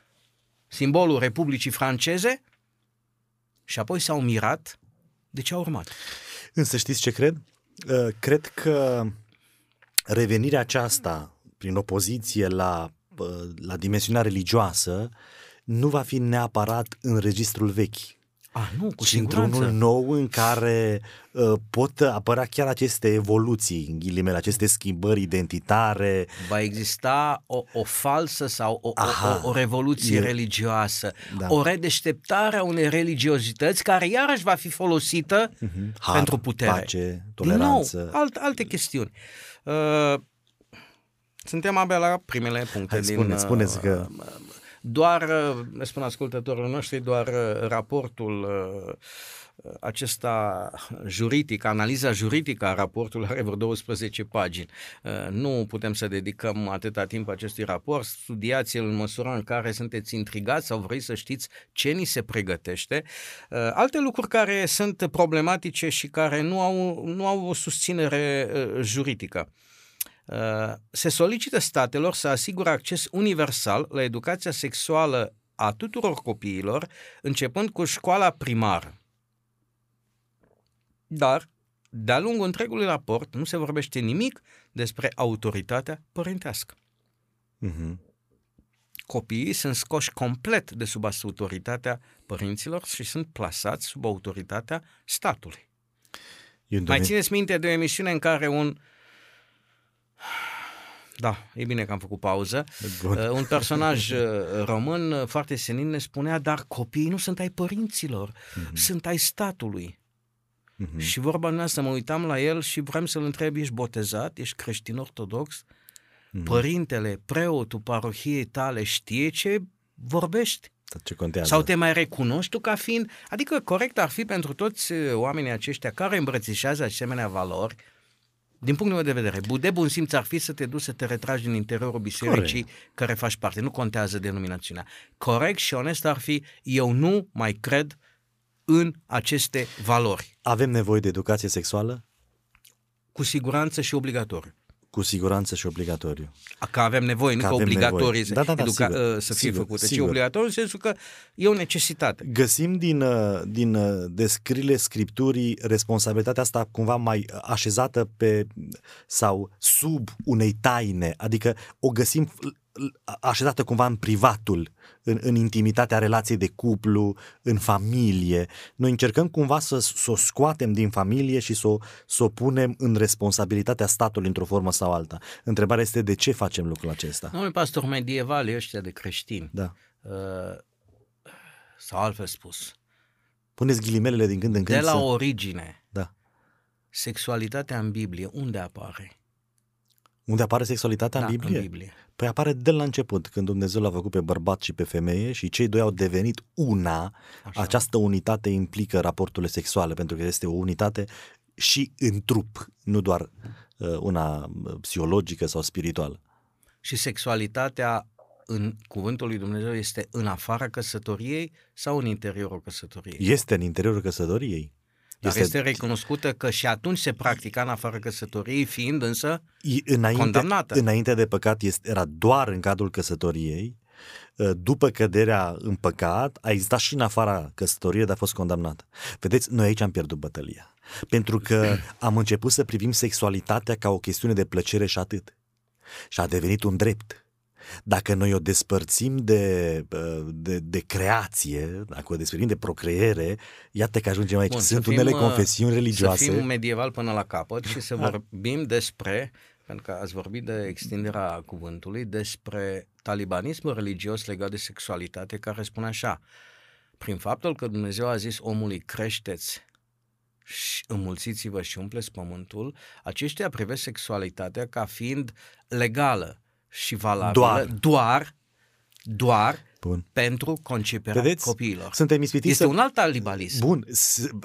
[SPEAKER 2] simbolul Republicii Franceze, și apoi s-au mirat de ce a urmat.
[SPEAKER 3] Însă știți ce cred? Uh, Cred că revenirea aceasta prin opoziție la, uh, la dimensiunea religioasă nu va fi neapărat în registrul vechi,
[SPEAKER 2] Ah, nu, cu
[SPEAKER 3] ci
[SPEAKER 2] siguranță.
[SPEAKER 3] într-unul nou în care uh, pot apărea chiar aceste evoluții, în ghilimele, aceste schimbări identitare.
[SPEAKER 2] Va exista o, o falsă sau o,
[SPEAKER 3] Aha.
[SPEAKER 2] o, o, o revoluție
[SPEAKER 3] E-
[SPEAKER 2] religioasă,
[SPEAKER 3] Da.
[SPEAKER 2] o redeșteptare a unei religiozități care iarăși va fi folosită
[SPEAKER 3] Mhm. Har,
[SPEAKER 2] pentru putere.
[SPEAKER 3] pace, toleranță.
[SPEAKER 2] Din nou, alt, alte chestiuni. Uh, suntem abia la primele puncte
[SPEAKER 3] Hai,
[SPEAKER 2] din...
[SPEAKER 3] spune,
[SPEAKER 2] uh,
[SPEAKER 3] spuneți că-
[SPEAKER 2] Doar, uh, ne spun ascultătorii noștri, doar uh, raportul uh, acesta juridic, analiza juridică a raportului are vreo 12 pagini. Uh, Nu putem să dedicăm atâta timp acestui raport, studiați-l în măsura în care sunteți intrigați sau vreți să știți ce ni se pregătește. Uh, Alte lucruri care sunt problematice și care nu au, nu au o susținere uh, juridică. Uh, Se solicită statelor să asigure acces universal la educația sexuală a tuturor copiilor, începând cu școala primară. Dar, de-a lungul întregului raport, nu se vorbește nimic despre autoritatea părintească.
[SPEAKER 3] Mhm.
[SPEAKER 2] Copiii sunt scoși complet de sub autoritatea părinților și sunt plasați sub autoritatea statului.
[SPEAKER 3] E un
[SPEAKER 2] Mai
[SPEAKER 3] domeniu-
[SPEAKER 2] țineți minte de o emisiune în care un... Da, e bine că am făcut pauză.
[SPEAKER 3] Bun.
[SPEAKER 2] Uh, Un personaj uh, român uh, foarte senin ne spunea, dar copiii nu sunt ai părinților, sunt ai statului.
[SPEAKER 3] Mhm.
[SPEAKER 2] Și vorba noastră, mă uitam la el și vreau să-l întreb, ești botezat, ești creștin ortodox?
[SPEAKER 3] Mhm.
[SPEAKER 2] Părintele, preotul parohiei tale știe ce vorbești?
[SPEAKER 3] Dar Ce contează?
[SPEAKER 2] Sau te mai recunoști tu ca fiind? Adică corect ar fi pentru toți uh, oamenii aceștia care îmbrățișează asemenea valori, din punctul meu de vedere, bu- de bun simț ar fi să te duci să te retragi din interiorul bisericii
[SPEAKER 3] Corect.
[SPEAKER 2] care faci parte. Nu contează denominațiunea. Corect și onest ar fi, eu nu mai cred în aceste valori.
[SPEAKER 3] Avem nevoie de educație sexuală?
[SPEAKER 2] Cu siguranță și obligatoriu.
[SPEAKER 3] Cu siguranță și obligatoriu.
[SPEAKER 2] Că avem nevoie, nu
[SPEAKER 3] Că
[SPEAKER 2] că
[SPEAKER 3] avem
[SPEAKER 2] obligatorii
[SPEAKER 3] nevoie.
[SPEAKER 2] să,
[SPEAKER 3] Da, da, da,
[SPEAKER 2] educa-
[SPEAKER 3] sigur,
[SPEAKER 2] uh, să fie
[SPEAKER 3] sigur,
[SPEAKER 2] făcute, ci
[SPEAKER 3] sigur.
[SPEAKER 2] obligatoriu în sensul că e o necesitate.
[SPEAKER 3] Găsim din, uh, din uh, descrierile scripturii responsabilitatea asta cumva mai așezată pe sau sub unei taine, adică o găsim f- așezată cumva în privatul, în, în intimitatea relației de cuplu, în familie. Noi încercăm cumva să, să o scoatem din familie și să o, să o punem în responsabilitatea statului într-o formă sau alta. Întrebarea este de ce facem lucrul acesta?
[SPEAKER 2] Domnule pastor, medievali ăștia de creștini,
[SPEAKER 3] Da.
[SPEAKER 2] uh, sau altfel spus,
[SPEAKER 3] Puneți ghilimelele din când în când
[SPEAKER 2] de la
[SPEAKER 3] să...
[SPEAKER 2] origine,
[SPEAKER 3] Da.
[SPEAKER 2] sexualitatea în Biblie, unde apare?
[SPEAKER 3] Unde apare sexualitatea
[SPEAKER 2] Da,
[SPEAKER 3] în Biblie?
[SPEAKER 2] În Biblie.
[SPEAKER 3] Păi apare de la început, când Dumnezeu l-a făcut pe bărbat și pe femeie și cei doi au devenit una.
[SPEAKER 2] Așa.
[SPEAKER 3] Această unitate implică raporturile sexuale, pentru că este o unitate și în trup, nu doar uh, una uh, psihologică sau spirituală.
[SPEAKER 2] Și sexualitatea în cuvântul lui Dumnezeu este în afara căsătoriei sau în interiorul căsătoriei?
[SPEAKER 3] Este în interiorul căsătoriei.
[SPEAKER 2] Dar este, este recunoscută că și atunci se practica în afara căsătoriei, fiind însă
[SPEAKER 3] e- înainte,
[SPEAKER 2] condamnată.
[SPEAKER 3] înainte de păcat este, era doar în cadrul căsătoriei, uh, după căderea în păcat, a existat și în afara căsătoriei, dar a fost condamnată. Vedeți, noi aici am pierdut bătălia. Pentru că *clears throat* am început să privim sexualitatea ca o chestiune de plăcere și atât. Și a devenit un drept. Dacă noi o despărțim de, uh, de, de creație, dacă o despărțim de procreere, iată că ajungem aici.
[SPEAKER 2] Bun,
[SPEAKER 3] Sunt
[SPEAKER 2] să fim,
[SPEAKER 3] unele
[SPEAKER 2] uh,
[SPEAKER 3] confesiuni religioase.
[SPEAKER 2] Să fim medieval până la capăt și să vorbim despre, pentru că ați vorbit de extinderea cuvântului, despre talibanismul religios legat de sexualitate care spune așa, prin faptul că Dumnezeu a zis omului creșteți și înmulțiți-vă și umpleți pământul, aceștia privesc sexualitatea ca fiind legală și valabilă.
[SPEAKER 3] Doar.
[SPEAKER 2] doar, doar Bun. pentru conceperea Vedeți? copiilor.
[SPEAKER 3] Suntem
[SPEAKER 2] ispitiți Este să... un alt talibalism.
[SPEAKER 3] Bun,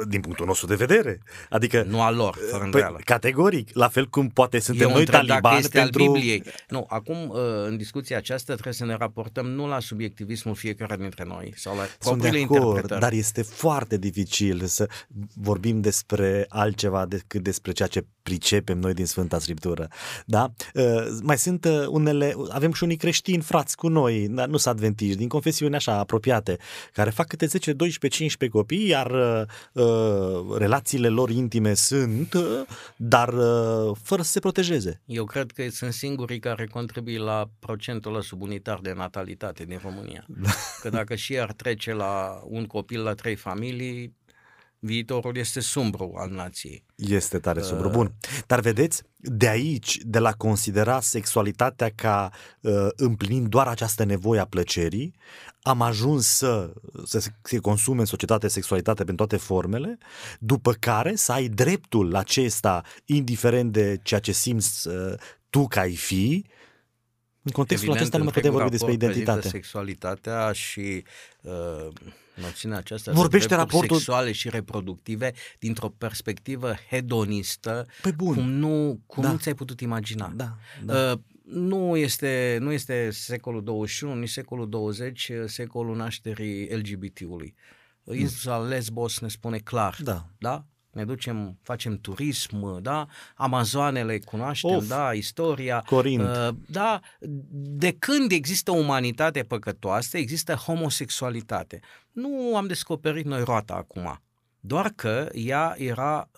[SPEAKER 3] din punctul nostru de vedere. Adică...
[SPEAKER 2] Nu al lor, fără păi,
[SPEAKER 3] Categoric, la fel cum poate suntem Eu noi talibani
[SPEAKER 2] este pentru... al Bibliei. Nu, acum uh, în discuția aceasta trebuie să ne raportăm nu la subiectivismul fiecare dintre noi sau la Sunt de acord,
[SPEAKER 3] dar este foarte dificil să vorbim despre altceva decât despre ceea ce pricepem noi din Sfânta Scriptură. Da? Uh, mai sunt uh, unele, avem și unii creștini frați cu noi, dar nu sunt adventiști, din confesiuni așa apropiate, care fac câte 10, 12, 15 copii, iar uh, uh, relațiile lor intime sunt, uh, dar uh, fără să se protejeze.
[SPEAKER 2] Eu cred că sunt singurii care contribuie la procentul subunitar de natalitate din România. Da. Că dacă și ar trece la un copil la trei familii, viitorul este sumbru al nației.
[SPEAKER 3] Este tare uh, sumbru. Bun. Dar vedeți, de aici, de la considera sexualitatea ca uh, împlinind doar această nevoie a plăcerii, am ajuns să, să se consume în societate sexualitate în toate formele, după care să ai dreptul acesta, indiferent de ceea ce simți uh, tu ca ai fi, în contextul Evident, acesta nu mai putem vorbi despre identitate.
[SPEAKER 2] sexualitatea și uh, noțiunea aceasta
[SPEAKER 3] Vorbește de raportul
[SPEAKER 2] sexuale și reproductive dintr-o perspectivă hedonistă, pe bun. cum nu cum da. nu ți-ai putut imagina.
[SPEAKER 3] Da, da. Uh,
[SPEAKER 2] nu este, nu este secolul 21, nici secolul 20, uh, secolul nașterii LGBT-ului. Insula Lesbos ne spune clar, da. da? Ne ducem, facem turism, da, Amazoanele cunoaștem, of, da, istoria.
[SPEAKER 3] Corint. Uh,
[SPEAKER 2] da, de când există umanitate păcătoasă, există homosexualitate. Nu am descoperit noi roata acum, doar că ea era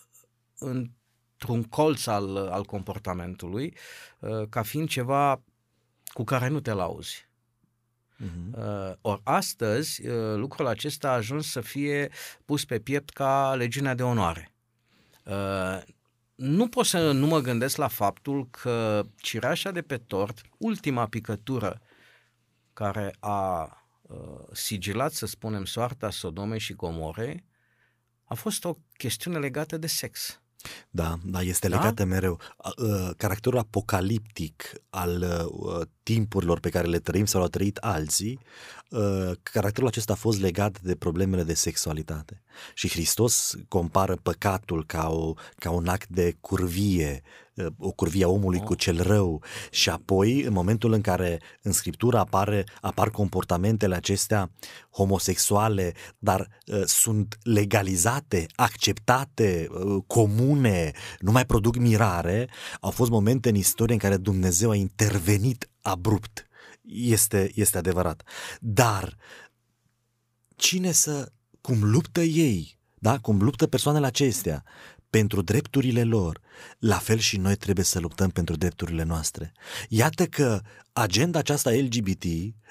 [SPEAKER 2] într-un colț al, al comportamentului uh, ca fiind ceva cu care nu te lauzi. Uh-huh. Uh, ori astăzi uh, lucrul acesta a ajuns să fie pus pe piept ca legiunea de onoare. Uh, nu pot să nu mă gândesc la faptul că cireașa de pe tort, ultima picătură care a uh, sigilat, să spunem, soarta Sodomei și Comore, a fost o chestiune legată de sex.
[SPEAKER 3] Da, da, este legată da? mereu. Uh, caracterul apocaliptic al uh, timpurilor pe care le trăim sau le-au trăit alții, uh, caracterul acesta a fost legat de problemele de sexualitate. Și Hristos compară păcatul ca, o, ca un act de curvie, uh, o curvie a omului oh. cu cel rău și apoi în momentul în care în Scriptură apare, apar comportamentele acestea homosexuale, dar uh, sunt legalizate, acceptate, uh, comune, nu mai produc mirare, au fost momente în istorie în care Dumnezeu a intervenit abrupt. Este, este adevărat. Dar cine să, cum luptă ei, da? cum luptă persoanele acestea pentru drepturile lor, la fel și noi trebuie să luptăm pentru drepturile noastre. Iată că agenda aceasta LGBT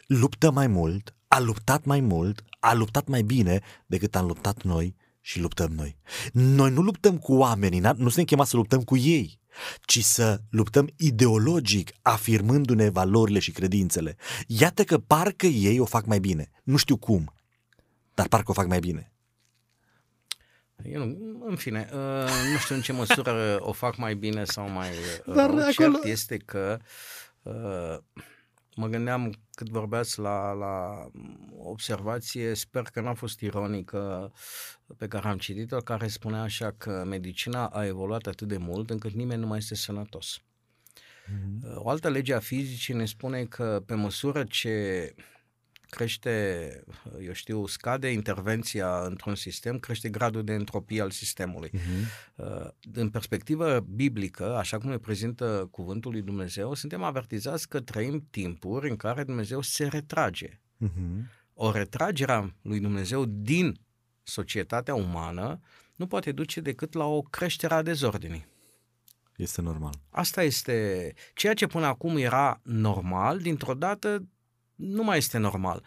[SPEAKER 3] luptă mai mult, a luptat mai mult, a luptat mai bine decât am luptat noi și luptăm noi. Noi nu luptăm cu oamenii, nu suntem chemați să luptăm cu ei ci să luptăm ideologic, afirmându-ne valorile și credințele. Iată că parcă ei o fac mai bine. Nu știu cum, dar parcă o fac mai bine.
[SPEAKER 2] Eu nu, în fine, uh, nu știu în ce măsură o fac mai bine sau mai uh, Dar rău. Acolo... Cert este că uh, mă gândeam cât vorbeați la, la observație, sper că n-a fost ironică pe care am citit-o, care spunea așa că medicina a evoluat atât de mult încât nimeni nu mai este sănătos. Mm-hmm. O altă lege a fizicii ne spune că pe măsură ce crește, eu știu, scade intervenția într-un sistem, crește gradul de entropie al sistemului. Uh-huh. În perspectivă biblică, așa cum ne prezintă cuvântul lui Dumnezeu, suntem avertizați că trăim timpuri în care Dumnezeu se retrage. Uh-huh. O retragere a lui Dumnezeu din societatea umană nu poate duce decât la o creștere a dezordinii.
[SPEAKER 3] Este normal.
[SPEAKER 2] Asta este ceea ce până acum era normal, dintr-o dată nu mai este normal.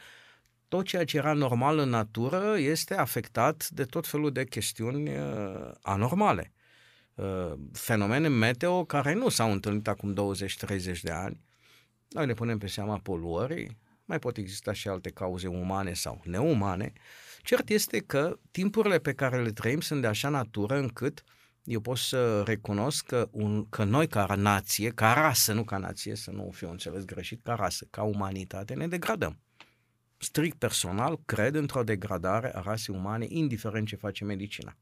[SPEAKER 2] Tot ceea ce era normal în natură este afectat de tot felul de chestiuni uh, anormale. Uh, fenomene meteo care nu s-au întâlnit acum 20-30 de ani. Noi ne punem pe seama poluării, mai pot exista și alte cauze umane sau neumane. Cert este că timpurile pe care le trăim sunt de așa natură încât eu pot să recunosc că, un, că noi ca nație, ca rasă, nu ca nație, să nu fiu înțeles greșit, ca rasă, ca umanitate, ne degradăm. strict personal, cred într-o degradare a rasei umane, indiferent ce face medicina.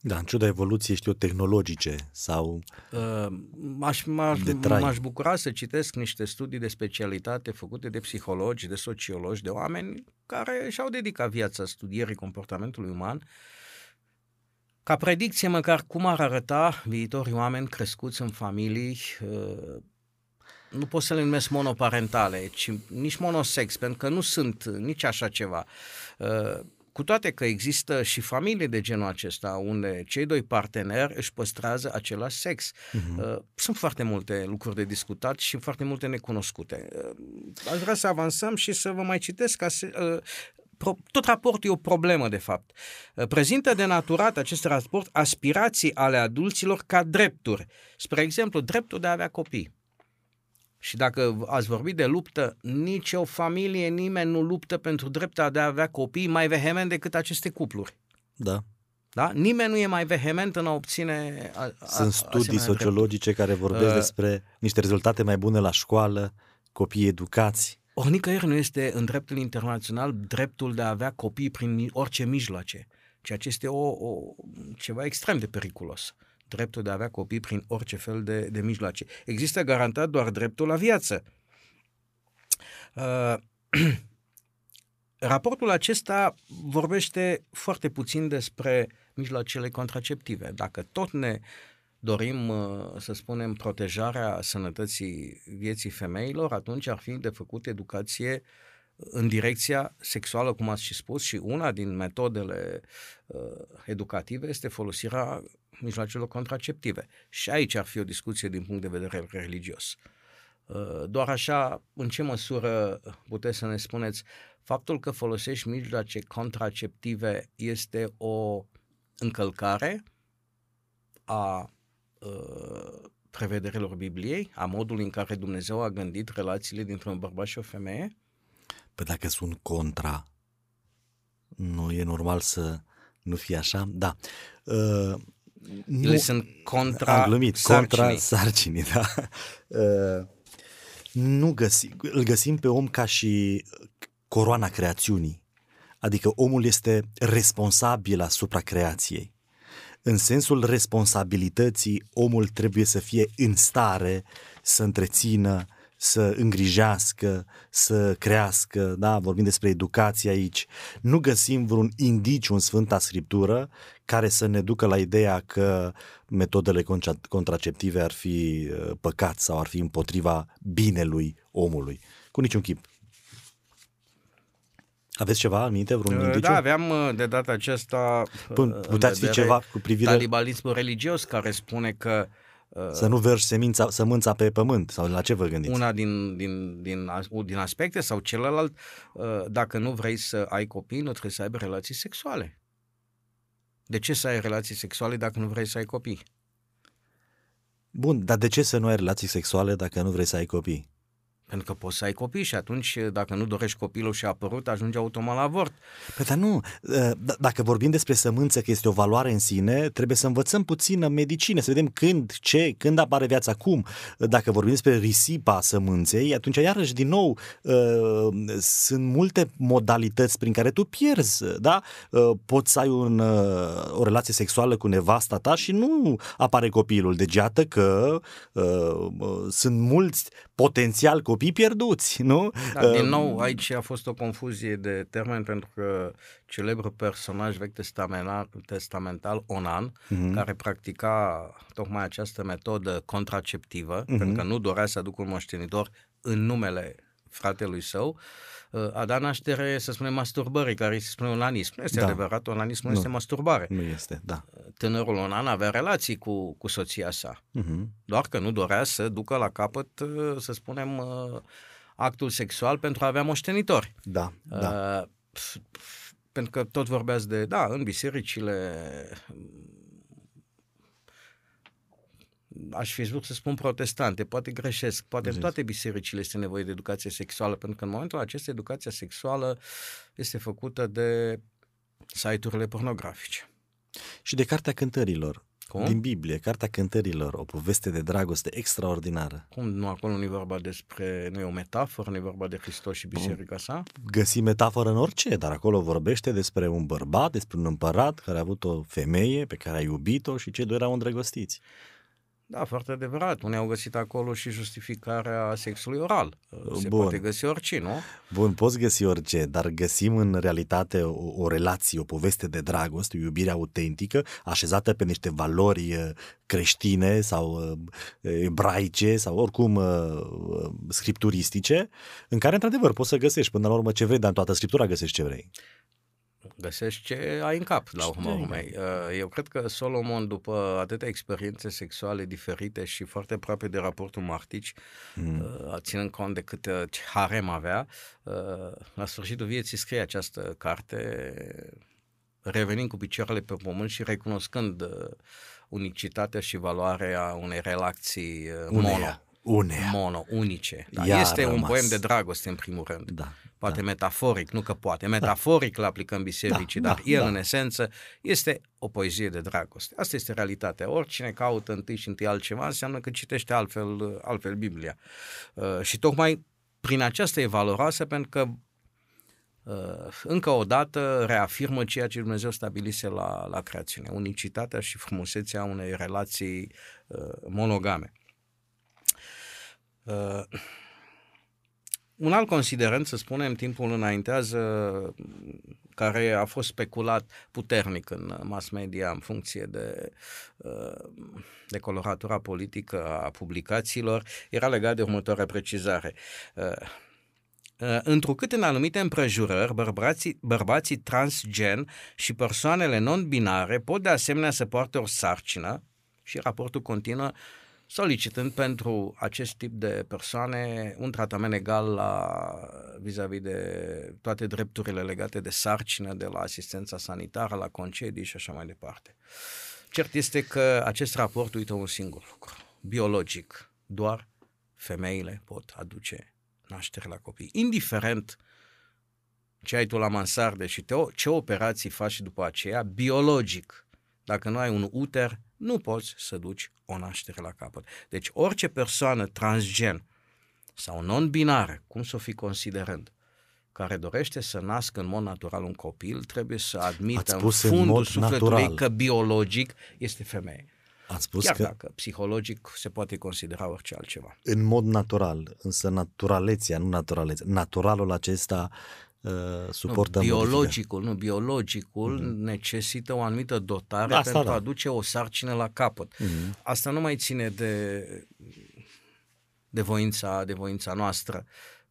[SPEAKER 3] Da, în ciuda evoluției, știu, tehnologice sau
[SPEAKER 2] Uh, m-aș, m-aș,
[SPEAKER 3] De trai.
[SPEAKER 2] m-aș bucura să citesc niște studii de specialitate făcute de psihologi, de sociologi, de oameni care și-au dedicat viața studierii comportamentului uman ca predicție măcar cum ar arăta viitorii oameni crescuți în familii uh, nu pot să le numesc monoparentale, ci nici monosex, pentru că nu sunt nici așa ceva. Uh, Cu toate că există și familii de genul acesta, unde cei doi parteneri își păstrează același sex. Uh-huh. Sunt foarte multe lucruri de discutat și foarte multe necunoscute. Uh, Aș vrea să avansăm și să vă mai citesc ca să, uh, pro- tot raportul e o problemă, de fapt. Uh, Prezintă de naturat acest raport aspirații ale adulților ca drepturi. Spre exemplu, dreptul de a avea copii. Și dacă ați vorbit de luptă, nici o familie, nimeni nu luptă pentru dreptul de a avea copii mai vehement decât aceste cupluri.
[SPEAKER 3] Da.
[SPEAKER 2] Da? Nimeni nu e mai vehement în a obține a, a,
[SPEAKER 3] Sunt studii
[SPEAKER 2] asemenea
[SPEAKER 3] sociologice care vorbesc
[SPEAKER 2] Uh,
[SPEAKER 3] despre niște rezultate mai bune la școală, copii educați.
[SPEAKER 2] Ori nicăieri nu este în dreptul internațional dreptul de a avea copii prin mi- orice mijloace, ceea ce este o, o, ceva extrem de periculos. Dreptul de a avea copii prin orice fel de, de mijloace. Există garantat doar dreptul la viață. Uh, *clears throat* raportul acesta vorbește foarte puțin despre mijloacele contraceptive. Dacă tot ne dorim, uh, să spunem, protejarea sănătății vieții femeilor, atunci ar fi de făcut educație în direcția sexuală, cum ați și spus, și una din metodele uh, educative este folosirea mijloacelor contraceptive. Și aici ar fi o discuție din punct de vedere religios. Uh, Doar așa, în ce măsură puteți să ne spuneți faptul că folosești mijloace contraceptive este o încălcare a uh, prevederilor Bibliei, a modului în care Dumnezeu a gândit relațiile dintre un bărbat și o femeie?
[SPEAKER 3] Păi dacă sunt contra, nu e normal să nu fie așa? Da. Uh,
[SPEAKER 2] Ele sunt contra
[SPEAKER 3] Am glumit,
[SPEAKER 2] sarcinii.
[SPEAKER 3] contra sarcinii, da. Uh, nu găsi, îl găsim pe om ca și coroana creațiunii. Adică omul este responsabil asupra creației. În sensul responsabilității, omul trebuie să fie în stare să întrețină, să îngrijească, să crească, da, vorbim despre educație aici. Nu găsim vreun indiciu în Sfânta Scriptură care să ne ducă la ideea că metodele contra- contraceptive ar fi uh, păcat sau ar fi împotriva binelui omului. Cu niciun chip. Aveți ceva în minte, vreun indiciu?
[SPEAKER 2] Da, aveam uh, de data aceasta
[SPEAKER 3] Pun-
[SPEAKER 2] uh, în
[SPEAKER 3] puteați fi
[SPEAKER 2] vedere
[SPEAKER 3] ceva cu privire-
[SPEAKER 2] Talibalismul religios care spune că uh,
[SPEAKER 3] Să nu vergi semința, sămânța pe pământ sau la ce vă gândiți?
[SPEAKER 2] una din, din, din, as- din aspecte sau celălalt, uh, dacă nu vrei să ai copii, nu trebuie să aibă relații sexuale. De ce să ai relații sexuale dacă nu vrei să ai copii?
[SPEAKER 3] Bun, dar de ce să nu ai relații sexuale dacă nu vrei să ai copii?
[SPEAKER 2] Pentru că poți să ai copii și atunci, dacă nu dorești copilul și a apărut, ajunge automat la avort.
[SPEAKER 3] Păi dar nu, d- dacă vorbim despre sămânță că este o valoare în sine, trebuie să învățăm puțină medicină, să vedem când, ce, când apare viața, cum. Dacă vorbim despre risipa sămânței, atunci iarăși din nou uh, sunt multe modalități prin care tu pierzi, da? Uh, Poți să ai un, uh, o relație sexuală cu nevasta ta și nu apare copilul. Deci iată că uh, uh, sunt mulți potențial copii pierduți, nu?
[SPEAKER 2] Da, din
[SPEAKER 3] Uh,
[SPEAKER 2] nou, aici a fost o confuzie de termen pentru că celebrul personaj vechi testamental, testamental Onan,
[SPEAKER 3] Mhm.
[SPEAKER 2] care practica tocmai această metodă contraceptivă,
[SPEAKER 3] Mhm.
[SPEAKER 2] pentru că nu dorea să aducă un moștenitor în numele fratelui său, uh, a dat naștere, să spunem, masturbării, care se spune onanism. Nu este
[SPEAKER 3] Da.
[SPEAKER 2] adevărat, onanismul
[SPEAKER 3] Nu.
[SPEAKER 2] este masturbare.
[SPEAKER 3] Nu este, da.
[SPEAKER 2] Tânărul Onan avea relații cu, cu soția sa,
[SPEAKER 3] Mhm.
[SPEAKER 2] doar că nu dorea să ducă la capăt, uh, să spunem, uh, actul sexual pentru a avea moștenitori.
[SPEAKER 3] Da, da.
[SPEAKER 2] Uh, pf, pf, pentru că tot vorbeați de, da, în bisericile aș fi vrut să spun protestante, poate greșesc, poate în
[SPEAKER 3] Zis.
[SPEAKER 2] toate bisericile este nevoie de educație sexuală, pentru că în momentul acesta educația sexuală este făcută de site-urile pornografice.
[SPEAKER 3] Și de Cartea Cântărilor.
[SPEAKER 2] Cum?
[SPEAKER 3] Din Biblie, Cartea Cântărilor, o poveste de dragoste extraordinară.
[SPEAKER 2] Cum nu acolo nu e vorba despre, nu e o metaforă, nu e vorba de Hristos și biserica sa?
[SPEAKER 3] Găsi metaforă în orice, dar acolo vorbește despre un bărbat, despre un împărat care a avut o femeie pe care a iubit-o și cei doi erau îndrăgostiți.
[SPEAKER 2] Da, foarte adevărat. Unii au găsit acolo și justificarea sexului oral. Se
[SPEAKER 3] Bun.
[SPEAKER 2] poate găsi orice, nu?
[SPEAKER 3] Bun, poți găsi orice, dar găsim în realitate o, o relație, o poveste de dragoste, o iubire autentică, așezată pe niște valori uh, creștine sau uh, ebraice sau oricum uh, uh, scripturistice, în care într-adevăr poți să găsești până la urmă ce vrei, dar în toată scriptura găsești ce vrei.
[SPEAKER 2] Găsești ce ai în cap, la urma
[SPEAKER 3] ai în
[SPEAKER 2] urmei. Uh, Eu cred că Solomon, după atâtea experiențe sexuale diferite și foarte aproape de raportul Martici,
[SPEAKER 3] Mm.
[SPEAKER 2] uh, ținând cont de câte ce harem avea, uh, la sfârșitul vieții scrie această carte, revenind cu picioarele pe pământ și recunoscând uh, unicitatea și valoarea unei relații uh, mono.
[SPEAKER 3] Uneia. Uneia.
[SPEAKER 2] Mono, unice. Da,
[SPEAKER 3] Ea a
[SPEAKER 2] este un
[SPEAKER 3] rămas.
[SPEAKER 2] poem de dragoste, în primul rând.
[SPEAKER 3] Da.
[SPEAKER 2] Poate metaforic, nu că poate. Metaforic îl aplicăm bisericii,
[SPEAKER 3] Da,
[SPEAKER 2] dar
[SPEAKER 3] da,
[SPEAKER 2] el,
[SPEAKER 3] da.
[SPEAKER 2] în esență, este o poezie de dragoste. Asta este realitatea. Oricine caută întâi și întâi altceva, înseamnă că citește altfel, altfel Biblia. Uh, și tocmai prin aceasta e valoroasă, pentru că uh, încă o dată reafirmă ceea ce Dumnezeu stabilise la, la creațiune, unicitatea și frumusețea unei relații uh, monogame. Uh, *clears throat* un alt considerent, să spunem, timpul înaintează, care a fost speculat puternic în mass media în funcție de, uh, de coloratura politică a publicațiilor, era legat de următoarea precizare. Uh, uh, Întrucât în anumite împrejurări, bărbații, bărbații transgen și persoanele non-binare pot de asemenea să poarte o sarcină și raportul continuă solicitând pentru acest tip de persoane un tratament egal la, vis-a-vis de toate drepturile legate de sarcină, de la asistența sanitară, la concedii și așa mai departe. Cert este că acest raport uită un singur lucru. Biologic, doar femeile pot aduce naștere la copii. Indiferent ce ai tu la mansarde și te, ce operații faci după aceea, biologic, dacă nu ai un uter, nu poți să duci o naștere la capăt. Deci orice persoană transgen sau non-binară, cum să o fi considerând, care dorește să nască în mod natural un copil, trebuie să
[SPEAKER 3] Ați
[SPEAKER 2] admită în
[SPEAKER 3] spus în
[SPEAKER 2] fundul
[SPEAKER 3] mod
[SPEAKER 2] sufletului
[SPEAKER 3] natural.
[SPEAKER 2] că biologic este femeie.
[SPEAKER 3] Ați spus
[SPEAKER 2] Chiar
[SPEAKER 3] că
[SPEAKER 2] dacă psihologic se poate considera orice altceva.
[SPEAKER 3] în mod natural, însă naturalețea, nu naturalețea, naturalul acesta uh, suportă
[SPEAKER 2] nu,
[SPEAKER 3] modificări.
[SPEAKER 2] biologicul, nu, biologicul mm-hmm. necesită o anumită dotare
[SPEAKER 3] Asta
[SPEAKER 2] pentru
[SPEAKER 3] da.
[SPEAKER 2] a duce o sarcină la capăt.
[SPEAKER 3] Mhm.
[SPEAKER 2] Asta nu mai ține de, de, voința, de voința noastră.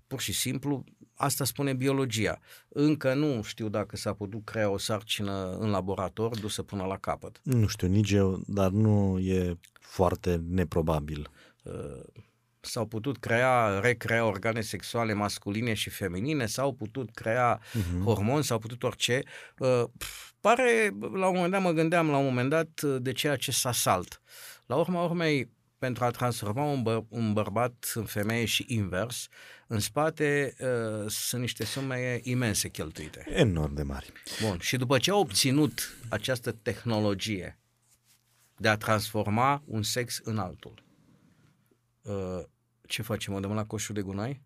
[SPEAKER 2] Pur și simplu, asta spune biologia. Încă nu știu dacă s-a putut crea o sarcină în laborator dusă până la capăt.
[SPEAKER 3] Nu știu, nici eu, dar nu e foarte neprobabil.
[SPEAKER 2] Uh, S-au putut crea, recrea organe sexuale masculine și feminine, s-au putut crea
[SPEAKER 3] Mhm.
[SPEAKER 2] hormoni, s-au putut orice. Uh, pf, Pare, la un moment dat mă gândeam, la un moment dat, uh, de ceea ce s-a salt. La urma urmei, pentru a transforma un, bă, un bărbat în femeie și invers, în spate uh, sunt niște sume imense cheltuite.
[SPEAKER 3] Enorm de mari.
[SPEAKER 2] Bun, și după ce au obținut această tehnologie de a transforma un sex în altul, uh, ce facem? O dăm la coșul de gunoi?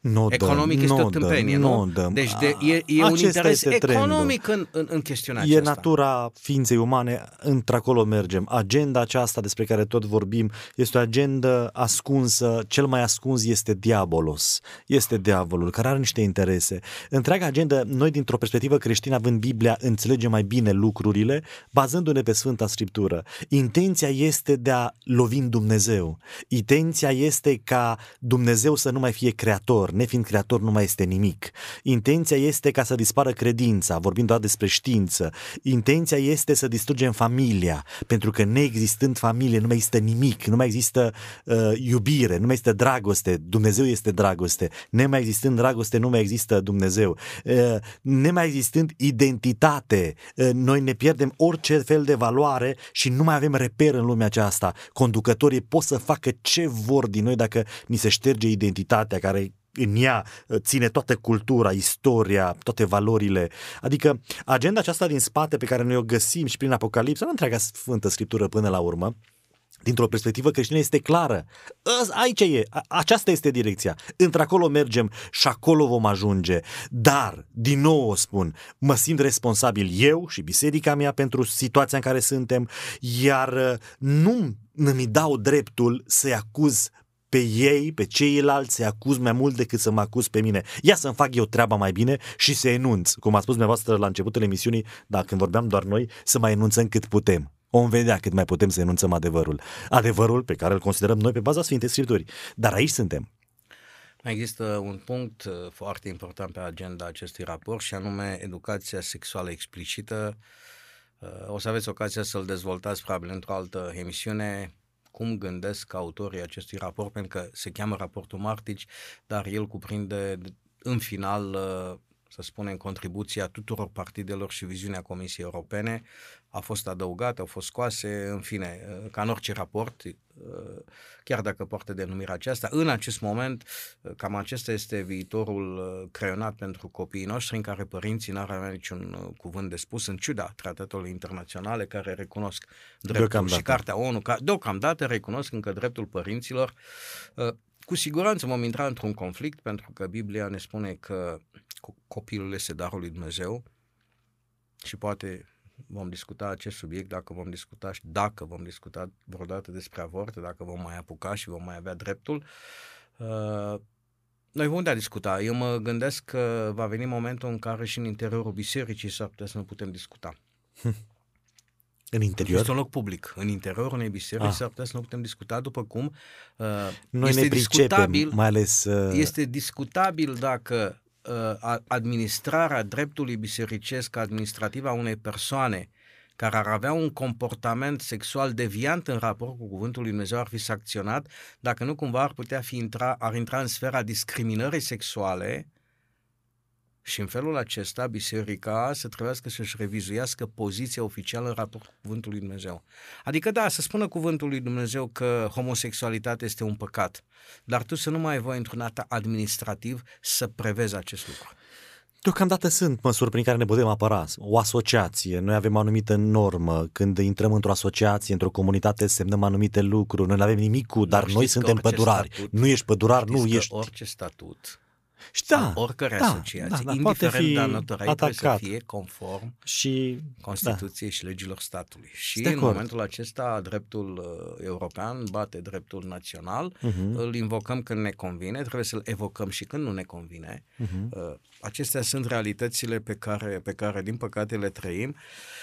[SPEAKER 3] Nu
[SPEAKER 2] Economic
[SPEAKER 3] dăm,
[SPEAKER 2] este
[SPEAKER 3] nu
[SPEAKER 2] o tâmpenie,
[SPEAKER 3] dăm,
[SPEAKER 2] nu?
[SPEAKER 3] Nu dăm.
[SPEAKER 2] Deci de, e, e un
[SPEAKER 3] Acesta
[SPEAKER 2] interes
[SPEAKER 3] este trendul.
[SPEAKER 2] economic în, în, în chestiunea
[SPEAKER 3] E
[SPEAKER 2] aceasta.
[SPEAKER 3] natura ființei umane, într-acolo mergem. Agenda aceasta despre care tot vorbim este o agendă ascunsă, cel mai ascuns este diabolos, este diavolul, care are niște interese. Întreaga agenda, noi dintr-o perspectivă creștină, având Biblia, înțelegem mai bine lucrurile, bazându-ne pe Sfânta Scriptură. Intenția este de a lovi în Dumnezeu. Intenția este ca Dumnezeu să nu mai fie creator, nefiind creator nu mai este nimic. Intenția este ca să dispară credința, vorbind doar despre știință. Intenția este să distrugem familia, pentru că neexistând familie nu mai există nimic, nu mai există uh, iubire, nu mai există dragoste, Dumnezeu este dragoste. Nemai existând dragoste, nu mai există Dumnezeu. Uh, nemai existând identitate, uh, noi ne pierdem orice fel de valoare și nu mai avem reper în lumea aceasta. Conducătorii pot să facă ce vor din noi dacă ni se șterge identitatea care în ea ține toată cultura, istoria, toate valorile. Adică agenda aceasta din spate pe care noi o găsim și prin Apocalipsa, nu întreaga Sfântă Scriptură până la urmă, dintr-o perspectivă creștină este clară. Aici e, aceasta este direcția. Într-acolo mergem și acolo vom ajunge. Dar, din nou o spun, mă simt responsabil eu și biserica mea pentru situația în care suntem, iar uh, nu mi dau dreptul să-i acuz pe ei, pe ceilalți, să-i acuz mai mult decât să mă acuz pe mine. Ia să-mi fac eu treaba mai bine și să enunț. Cum a spus dumneavoastră la începutul emisiunii, dacă când vorbeam doar noi, să mai enunțăm cât putem. Om vedea cât mai putem să enunțăm adevărul. Adevărul pe care îl considerăm noi pe baza Sfintei Scripturi. Dar aici suntem.
[SPEAKER 2] Mai există un punct uh, foarte important pe agenda acestui raport și anume educația sexuală explicită. Uh, o să aveți ocazia să-l dezvoltați probabil într-o altă emisiune cum gândesc autorii acestui raport, pentru că se cheamă raportul Martici, dar el cuprinde în final uh, să spunem, contribuția tuturor partidelor și viziunea Comisiei Europene a fost adăugată, au fost scoase, în fine, ca în orice raport, chiar dacă poartă denumirea aceasta. În acest moment, cam acesta este viitorul creionat pentru copiii noștri, în care părinții n-ar avea niciun cuvânt de spus, în ciuda tratatelor internaționale care recunosc dreptul deocamdată. și Cartea ONU, ca, deocamdată recunosc încă dreptul părinților. Cu siguranță vom intra într-un conflict, pentru că Biblia ne spune că copilul este darul lui Dumnezeu și poate vom discuta acest subiect, dacă vom discuta și dacă vom discuta vreodată despre avort, dacă vom mai apuca și vom mai avea dreptul. Uh, noi vom da discuta. Eu mă gândesc că va veni momentul în care și în interiorul bisericii s-ar putea să nu putem discuta. *laughs*
[SPEAKER 3] În interior?
[SPEAKER 2] Este un loc public. În interiorul unei biserici ah. s-ar putea să nu putem discuta, după cum uh,
[SPEAKER 3] Noi este ne pricepem, discutabil, mai ales... Uh...
[SPEAKER 2] Este discutabil dacă Uh, administrarea dreptului bisericesc administrativ a unei persoane care ar avea un comportament sexual deviant în raport cu cuvântul lui Dumnezeu ar fi sancționat dacă nu cumva ar putea fi intra, ar intra în sfera discriminării sexuale și în felul acesta, biserica să trebuiască să-și revizuiască poziția oficială în raport cu Cuvântul lui Dumnezeu. Adică, da, să spună Cuvântul lui Dumnezeu că homosexualitatea este un păcat, dar tu să nu mai ai voie într-un act administrativ să prevezi acest lucru.
[SPEAKER 3] Deocamdată sunt măsuri prin care ne putem apăra. O asociație, noi avem o anumită normă. Când intrăm într-o asociație, într-o comunitate, semnăm anumite lucruri. Noi nu avem nimic cu, dar noi suntem pădurari. Statut, nu ești pădurar, nu ești...
[SPEAKER 2] orice statut
[SPEAKER 3] și da,
[SPEAKER 2] oricare da, asociație, da, da, indiferent fi de notoriai, trebuie să fie conform și, Constituției da. și legilor statului. Și în momentul acesta dreptul uh, european bate dreptul național, uh-huh. îl invocăm când ne convine, trebuie să-l evocăm și când nu ne convine. Uh-huh. Uh, acestea sunt realitățile pe care, pe care din păcate le trăim. Uh,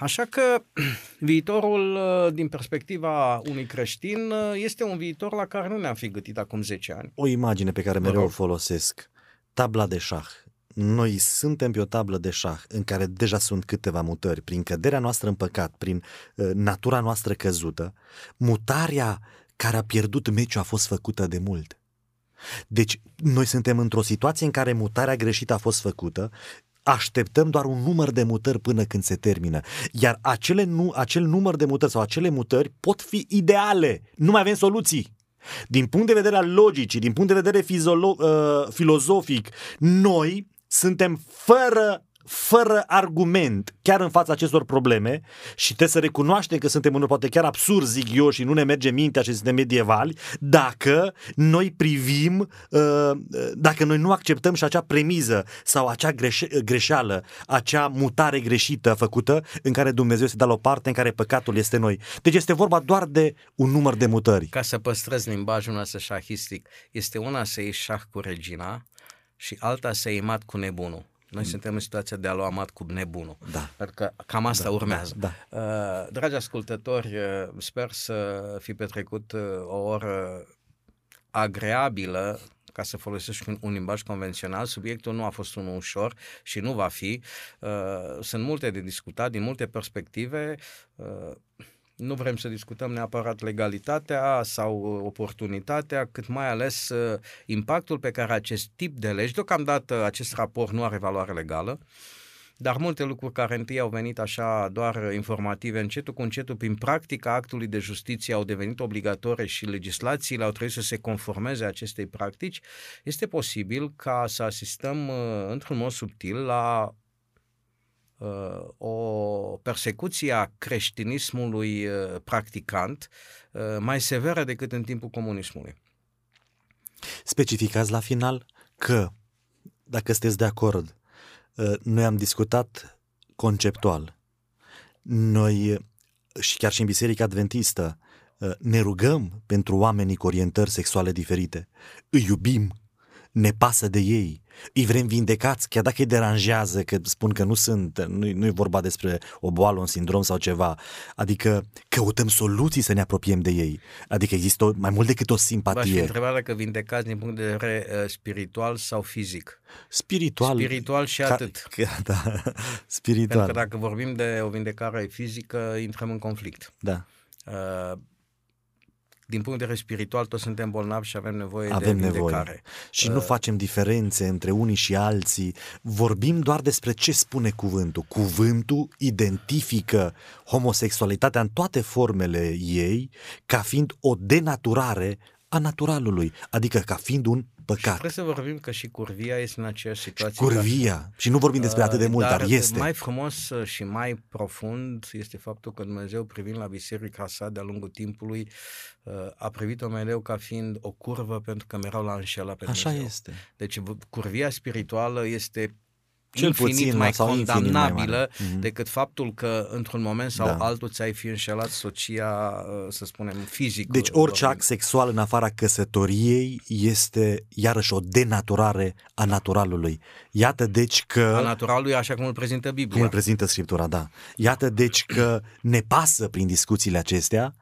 [SPEAKER 2] așa că *clears throat* viitorul, uh, din perspectiva unui creștin, uh, este un viitor la care nu ne-am fi gândit acum 10 ani.
[SPEAKER 3] O imagine pe care mereu o folosesc, tabla de șah. Noi suntem pe o tablă de șah în care deja sunt câteva mutări. Prin căderea noastră în păcat, prin uh, natura noastră căzută, mutarea care a pierdut meciul a fost făcută de mult. Deci, noi suntem într-o situație în care mutarea greșită a fost făcută, așteptăm doar un număr de mutări până când se termină. Iar acele nu, acel număr de mutări sau acele mutări pot fi ideale. Nu mai avem soluții. Din punct de vedere al logicii, din punct de vedere fizolo- uh, filozofic, noi suntem fără fără argument chiar în fața acestor probleme și trebuie să recunoaștem că suntem unul poate chiar absurd, zic eu, și nu ne merge mintea și suntem medievali, dacă noi privim, uh, dacă noi nu acceptăm și acea premiză sau acea greșe- greșeală, acea mutare greșită făcută în care Dumnezeu se dă la o parte în care păcatul este noi. Deci este vorba doar de un număr de mutări.
[SPEAKER 2] Ca să păstrezi limbajul nostru șahistic, este una să iei șah cu regina și alta să iei mat cu nebunul. Noi mm. suntem în situația de a lua mat cu nebunul.
[SPEAKER 3] Da.
[SPEAKER 2] Pentru că cam asta
[SPEAKER 3] da,
[SPEAKER 2] urmează.
[SPEAKER 3] Da,
[SPEAKER 2] da. Uh, dragi ascultători, uh, sper să fi petrecut uh, o oră agreabilă ca să folosesc un, un limbaj convențional. Subiectul nu a fost unul ușor și nu va fi. Uh, sunt multe de discutat din multe perspective. Uh, nu vrem să discutăm neapărat legalitatea sau oportunitatea, cât mai ales uh, impactul pe care acest tip de legi, deocamdată acest raport nu are valoare legală, dar multe lucruri care întâi au venit așa doar informative, încetul cu încetul, prin practica actului de justiție au devenit obligatorii și legislațiile au trebuit să se conformeze acestei practici, este posibil ca să asistăm uh, într-un mod subtil la uh, o persecuție a creștinismului uh, practicant mai severă decât în timpul comunismului.
[SPEAKER 3] Specificați la final că, dacă sunteți de acord, Uh, noi am discutat conceptual. Noi, uh, și chiar și în Biserica Adventistă, uh, ne rugăm pentru oamenii cu orientări sexuale diferite. Îi iubim, ne pasă de ei, îi vrem vindecați, chiar dacă îi deranjează, că spun că nu sunt, nu, nu e vorba despre o boală, un sindrom sau ceva, adică căutăm soluții să ne apropiem de ei, adică există o, mai mult decât o simpatie. V-aș
[SPEAKER 2] întreba dacă vindecați din punct de vedere uh, spiritual sau fizic.
[SPEAKER 3] Spiritual.
[SPEAKER 2] Spiritual și ca, atât. *laughs*
[SPEAKER 3] Ca, da, spiritual.
[SPEAKER 2] Pentru că dacă vorbim de o vindecare fizică, intrăm în conflict.
[SPEAKER 3] Da. Uh,
[SPEAKER 2] din punct de vedere spiritual, toți suntem bolnavi și avem nevoie avem de vindecare. Nevoie.
[SPEAKER 3] Și uh, nu facem diferențe între unii și alții. Vorbim doar despre ce spune cuvântul. Cuvântul identifică homosexualitatea în toate formele ei ca fiind o denaturare a naturalului, adică ca fiind un păcat. Și
[SPEAKER 2] trebuie să vorbim că și curvia este în aceeași situație.
[SPEAKER 3] curvia. Ca... Și nu vorbim despre atât de mult, dar, dar este.
[SPEAKER 2] mai frumos și mai profund este faptul că Dumnezeu privind la biserica sa de-a lungul timpului a privit-o mereu ca fiind o curvă pentru că mereu l-a înșelat pe
[SPEAKER 3] Așa
[SPEAKER 2] Dumnezeu.
[SPEAKER 3] este.
[SPEAKER 2] Deci curvia spirituală este cel infinit puțin mai sau condamnabilă mai mm-hmm. decât faptul că într-un moment sau da. altul ți-ai fi înșelat soția, uh, să spunem, fizic.
[SPEAKER 3] Deci orice act sexual în afara căsătoriei este iarăși o denaturare a naturalului. Iată deci că...
[SPEAKER 2] A naturalului așa cum îl prezintă Biblia.
[SPEAKER 3] Cum îl prezintă Scriptura, da. Iată deci că ne pasă prin discuțiile acestea.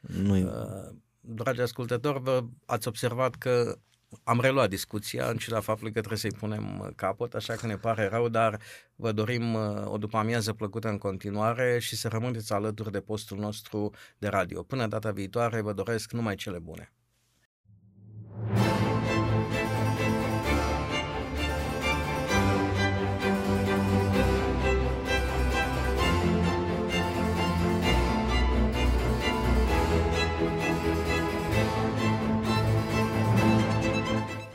[SPEAKER 3] Nu... Uh,
[SPEAKER 2] dragi ascultători, vă ați observat că am reluat discuția în ciuda faptului că trebuie să-i punem capăt, așa că ne pare rău, dar vă dorim uh, o după amiază plăcută în continuare și să rămâneți alături de postul nostru de radio. Până data viitoare vă doresc numai cele bune.